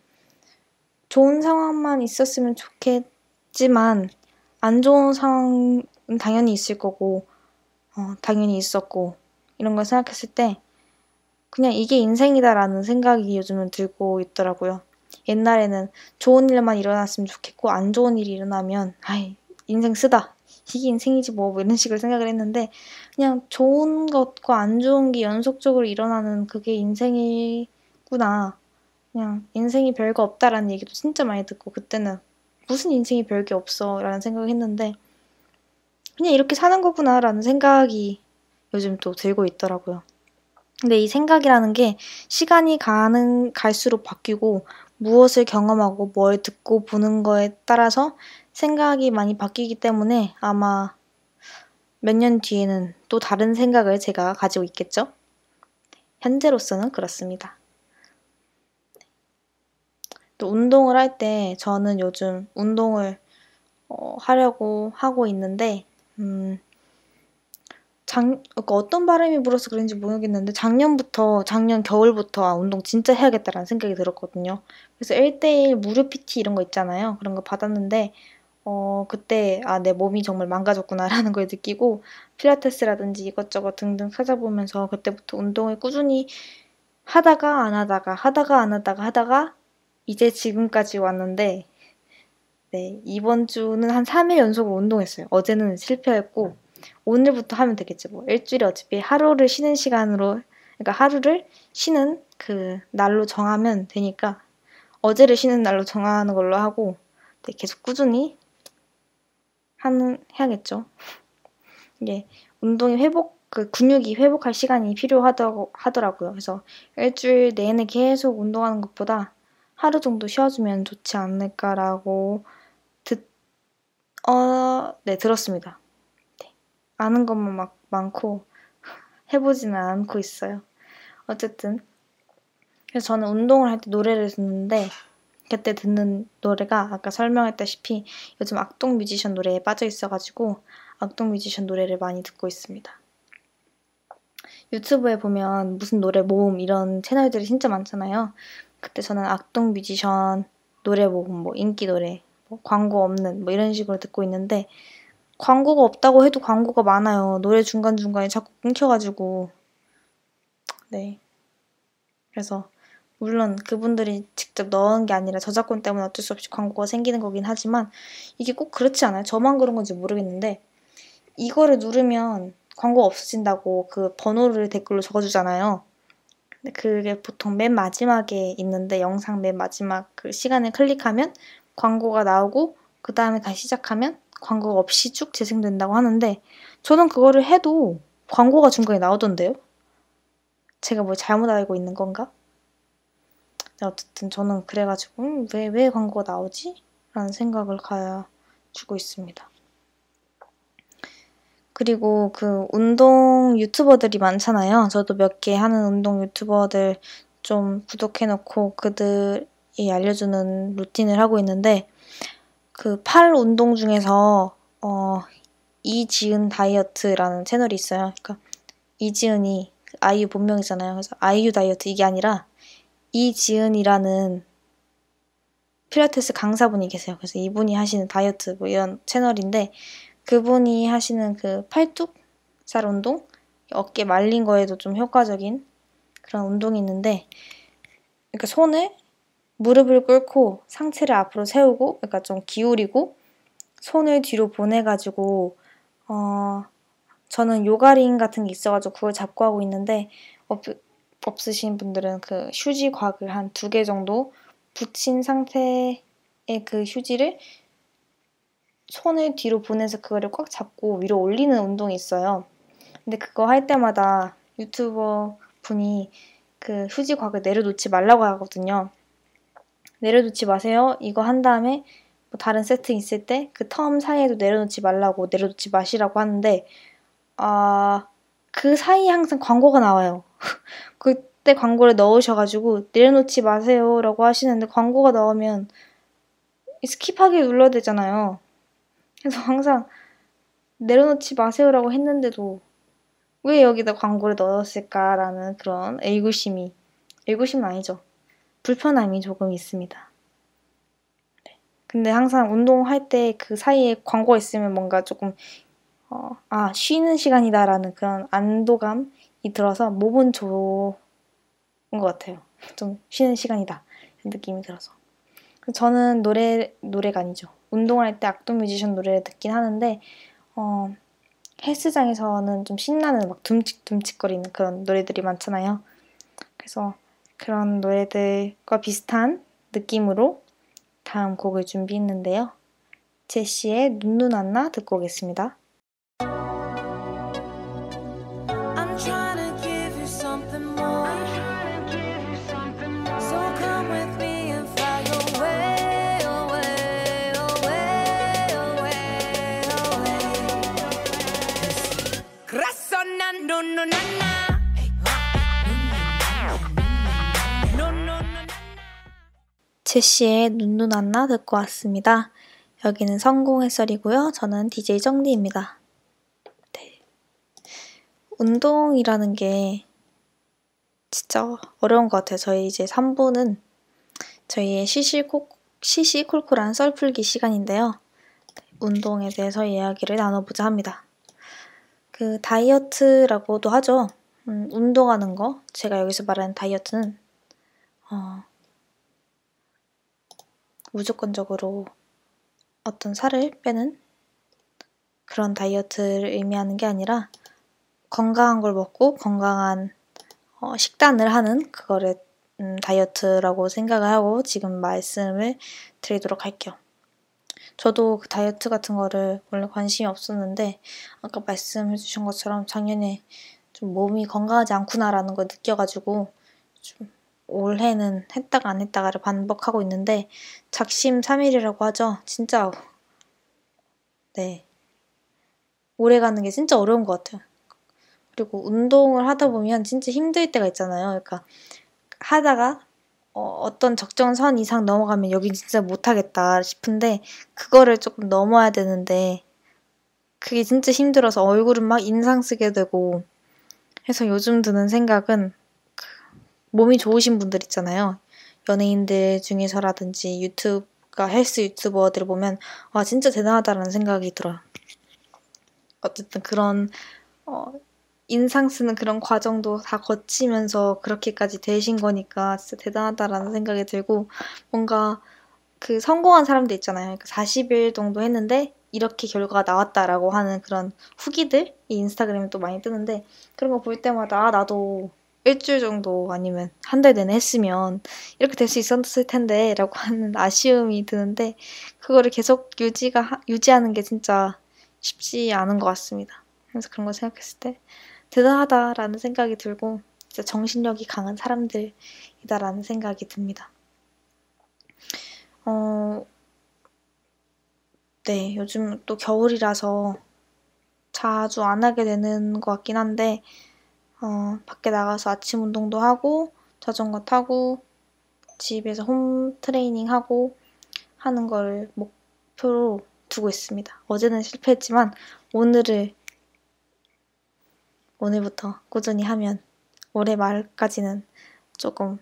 좋은 상황만 있었으면 좋겠지만 안 좋은 상황은 당연히 있을 거고 어, 당연히 있었고 이런 걸 생각했을 때 그냥 이게 인생이다라는 생각이 요즘은 들고 있더라고요. 옛날에는 좋은 일만 일어났으면 좋겠고 안 좋은 일이 일어나면 아이 인생 쓰다 이게 인생이지 뭐, 뭐 이런 식으로 생각을 했는데 그냥 좋은 것과 안 좋은 게 연속적으로 일어나는 그게 인생이구나 그냥 인생이 별거 없다라는 얘기도 진짜 많이 듣고 그때는 무슨 인생이 별게 없어 라는 생각을 했는데 그냥 이렇게 사는 거구나 라는 생각이 요즘 또 들고 있더라고요. 근데 이 생각이라는 게 시간이 가는 갈수록 바뀌고 무엇을 경험하고 뭘 듣고 보는 거에 따라서 생각이 많이 바뀌기 때문에 아마 몇 년 뒤에는 또 다른 생각을 제가 가지고 있겠죠? 현재로서는 그렇습니다. 또 운동을 할 때 저는 요즘 운동을 어, 하려고 하고 있는데, 음, 작, 그러니까 어떤 바람이 불어서 그런지 모르겠는데 작년부터 작년 겨울부터 아, 운동 진짜 해야겠다라는 생각이 들었거든요. 그래서 1대1 무료 PT 이런 거 있잖아요. 그런 거 받았는데 어 그때 아 내 몸이 정말 망가졌구나라는 걸 느끼고 필라테스라든지 이것저것 등등 찾아보면서 그때부터 운동을 꾸준히 하다가 안 하다가 하다가 안 하다가 하다가 이제 지금까지 왔는데 네, 이번 주는 한 3일 연속으로 운동했어요. 어제는 실패했고 오늘부터 하면 되겠지 뭐 일주일에 어차피 하루를 쉬는 시간으로 그러니까 하루를 쉬는 그 날로 정하면 되니까 어제를 쉬는 날로 정하는 걸로 하고 네, 계속 꾸준히 하는 해야겠죠. 이게 운동이 회복 그 근육이 회복할 시간이 필요하다고 하더라고요. 그래서 일주일 내내 계속 운동하는 것보다 하루 정도 쉬어주면 좋지 않을까라고 듣, 어, 네, 들었습니다. 아는 것만 막 많고 [LAUGHS] 해보지는 않고 있어요. 어쨌든 그래서 저는 운동을 할 때 노래를 듣는데 그때 듣는 노래가 아까 설명했다시피 요즘 악동 뮤지션 노래에 빠져 있어가지고 악동 뮤지션 노래를 많이 듣고 있습니다. 유튜브에 보면 무슨 노래 모음 이런 채널들이 진짜 많잖아요. 그때 저는 악동 뮤지션 노래 모음, 뭐 인기 노래, 뭐 광고 없는 뭐 이런 식으로 듣고 있는데 광고가 없다고 해도 광고가 많아요. 노래 중간중간에 자꾸 끊겨가지고. 네. 그래서, 물론 그분들이 직접 넣은 게 아니라 저작권 때문에 어쩔 수 없이 광고가 생기는 거긴 하지만, 이게 꼭 그렇지 않아요? 저만 그런 건지 모르겠는데, 이거를 누르면 광고 없어진다고 그 번호를 댓글로 적어주잖아요. 근데 그게 보통 맨 마지막에 있는데, 영상 맨 마지막 그 시간을 클릭하면 광고가 나오고, 그 다음에 다시 시작하면 광고가 없이 쭉 재생된다고 하는데 저는 그거를 해도 광고가 중간에 나오던데요? 제가 뭘 잘못 알고 있는 건가? 어쨌든 저는 그래가지고 음, 왜, 왜 광고가 나오지? 라는 생각을 가지고 있습니다. 그리고 그 운동 유튜버들이 많잖아요. 저도 몇 개 하는 운동 유튜버들 좀 구독해놓고 그들이 알려주는 루틴을 하고 있는데 그 팔 운동 중에서 어 이지은 다이어트라는 채널이 있어요. 그러니까 이지은이 그 아이유 본명이잖아요. 그래서 아이유 다이어트 이게 아니라 이지은이라는 필라테스 강사분이 계세요. 그래서 이분이 하시는 다이어트 뭐 이런 채널인데 그분이 하시는 그 팔뚝살 운동 어깨 말린 거에도 좀 효과적인 그런 운동이 있는데 그러니까 손을 무릎을 꿇고 상체를 앞으로 세우고 그러니까 좀 기울이고 손을 뒤로 보내가지고 어 저는 요가링 같은 게 있어가지고 그걸 잡고 하고 있는데 없, 없으신 분들은 그 휴지 곽을 한 두 개 정도 붙인 상태의 그 휴지를 손을 뒤로 보내서 그거를 꽉 잡고 위로 올리는 운동이 있어요. 근데 그거 할 때마다 유튜버 분이 그 휴지 곽을 내려놓지 말라고 하거든요. 내려놓지 마세요. 이거 한 다음에 뭐 다른 세트 있을 때 그 term 사이에도 내려놓지 말라고 내려놓지 마시라고 하는데 아, 그 사이에 항상 광고가 나와요. 그때 광고를 넣으셔가지고 내려놓지 마세요라고 하시는데 광고가 나오면 skip하기 눌러야 되잖아요. 그래서 항상 내려놓지 마세요라고 했는데도 왜 여기다 광고를 넣었을까라는 그런 의구심이 의구심은 아니죠. 불편함이 조금 있습니다. 네. 근데 항상 운동할 때 그 사이에 광고가 있으면 뭔가 조금 어, 아 쉬는 시간이다라는 그런 안도감이 들어서 몸은 좋은 것 같아요. 좀 쉬는 시간이다 느낌이 들어서. 저는 노래 노래가 아니죠. 운동할 때 악동 뮤지션 노래를 듣긴 하는데 어, 헬스장에서는 좀 신나는 막 둠직둠직거리는 그런 노래들이 많잖아요. 그래서 그런 노래들과 비슷한 느낌으로 다음 곡을 준비했는데요. 제시의 눈눈 안나 듣고 오겠습니다. 제시의 눈눈 안나 듣고 왔습니다. 여기는 성공의 썰이고요. 저는 DJ 정리입니다. 네. 운동이라는 게 진짜 어려운 것 같아요. 저희 이제 3부는 저희의 시시콜, 시시콜콜한 썰풀기 시간인데요. 운동에 대해서 이야기를 나눠보자 합니다. 그 다이어트라고도 하죠. 음, 운동하는 거. 제가 여기서 말하는 다이어트는 어, 무조건적으로 어떤 살을 빼는 그런 다이어트를 의미하는 게 아니라 건강한 걸 먹고 건강한 어, 식단을 하는 그거를 음, 다이어트라고 생각을 하고 지금 말씀을 드리도록 할게요. 저도 그 다이어트 같은 거를 원래 관심이 없었는데 아까 말씀해 주신 것처럼 작년에 좀 몸이 건강하지 않구나라는 걸 느껴가지고 좀 올해는 했다가 안 했다가를 반복하고 있는데 작심 삼일이라고 하죠. 진짜 네 오래 가는 게 진짜 어려운 것 같아요. 그리고 운동을 하다 보면 진짜 힘들 때가 있잖아요. 그러니까 하다가 어, 떤 적정 선 이상 넘어가면 여기 진짜 못하겠다 싶은데 그거를 조금 넘어야 되는데 그게 진짜 힘들어서 얼굴은 막 인상 쓰게 되고 해서 요즘 드는 생각은 몸이 좋으신 분들 있잖아요. 연예인들 중에서라든지 유튜브가 헬스 유튜버들 보면 와 진짜 대단하다라는 생각이 들어요. 어쨌든 그런 어, 인상 쓰는 그런 과정도 다 거치면서 그렇게까지 되신 거니까 진짜 대단하다라는 생각이 들고 뭔가 그 성공한 사람들 있잖아요. 그러니까 40일 정도 했는데 이렇게 결과가 나왔다라고 하는 그런 후기들 이 인스타그램에 또 많이 뜨는데 그런 거 볼 때마다 아 나도 일주일 정도 아니면 한 달 내내 했으면 이렇게 될 수 있었을 텐데 라고 하는 [LAUGHS] 아쉬움이 드는데 그거를 계속 유지가 유지하는 게 진짜 쉽지 않은 것 같습니다. 그래서 그런 걸 생각했을 때 대단하다라는 생각이 들고 진짜 정신력이 강한 사람들이다라는 생각이 듭니다. 어, 네, 요즘 또 겨울이라서 자주 안 하게 되는 것 같긴 한데, 어, 밖에 나가서 아침 운동도 하고, 자전거 타고, 집에서 홈 트레이닝 하고 하는 걸 목표로 두고 있습니다. 어제는 실패했지만, 오늘을, 오늘부터 꾸준히 하면 올해 말까지는 조금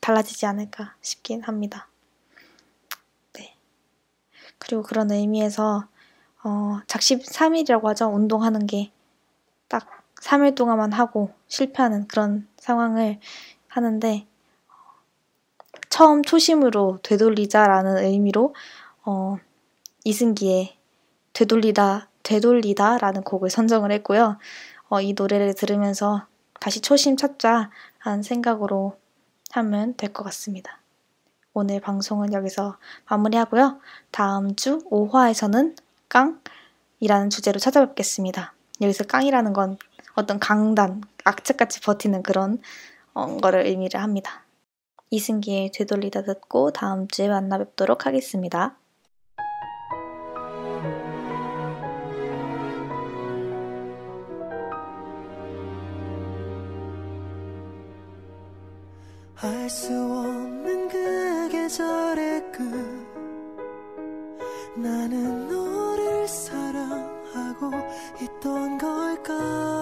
달라지지 않을까 싶긴 합니다. 네. 그리고 그런 의미에서 어, 작심 3일이라고 하죠. 운동하는 게 딱 3일 동안만 하고 실패하는 그런 상황을 하는데 처음 초심으로 되돌리자라는 의미로 어, 이승기의 되돌리다 되돌리다라는 곡을 선정을 했고요. 어, 이 노래를 들으면서 다시 초심 찾자라는 생각으로 하면 될 것 같습니다. 오늘 방송은 여기서 마무리하고요. 다음 주 5화에서는 깡이라는 주제로 찾아뵙겠습니다. 여기서 깡이라는 건 어떤 강단, 악착같이 버티는 그런 어, 거를 의미를 합니다. 이승기의 되돌리다 듣고 다음 주에 만나 뵙도록 하겠습니다. 알 수 없는 그 계절의 끝 나는 너를 사랑하고 있던 걸까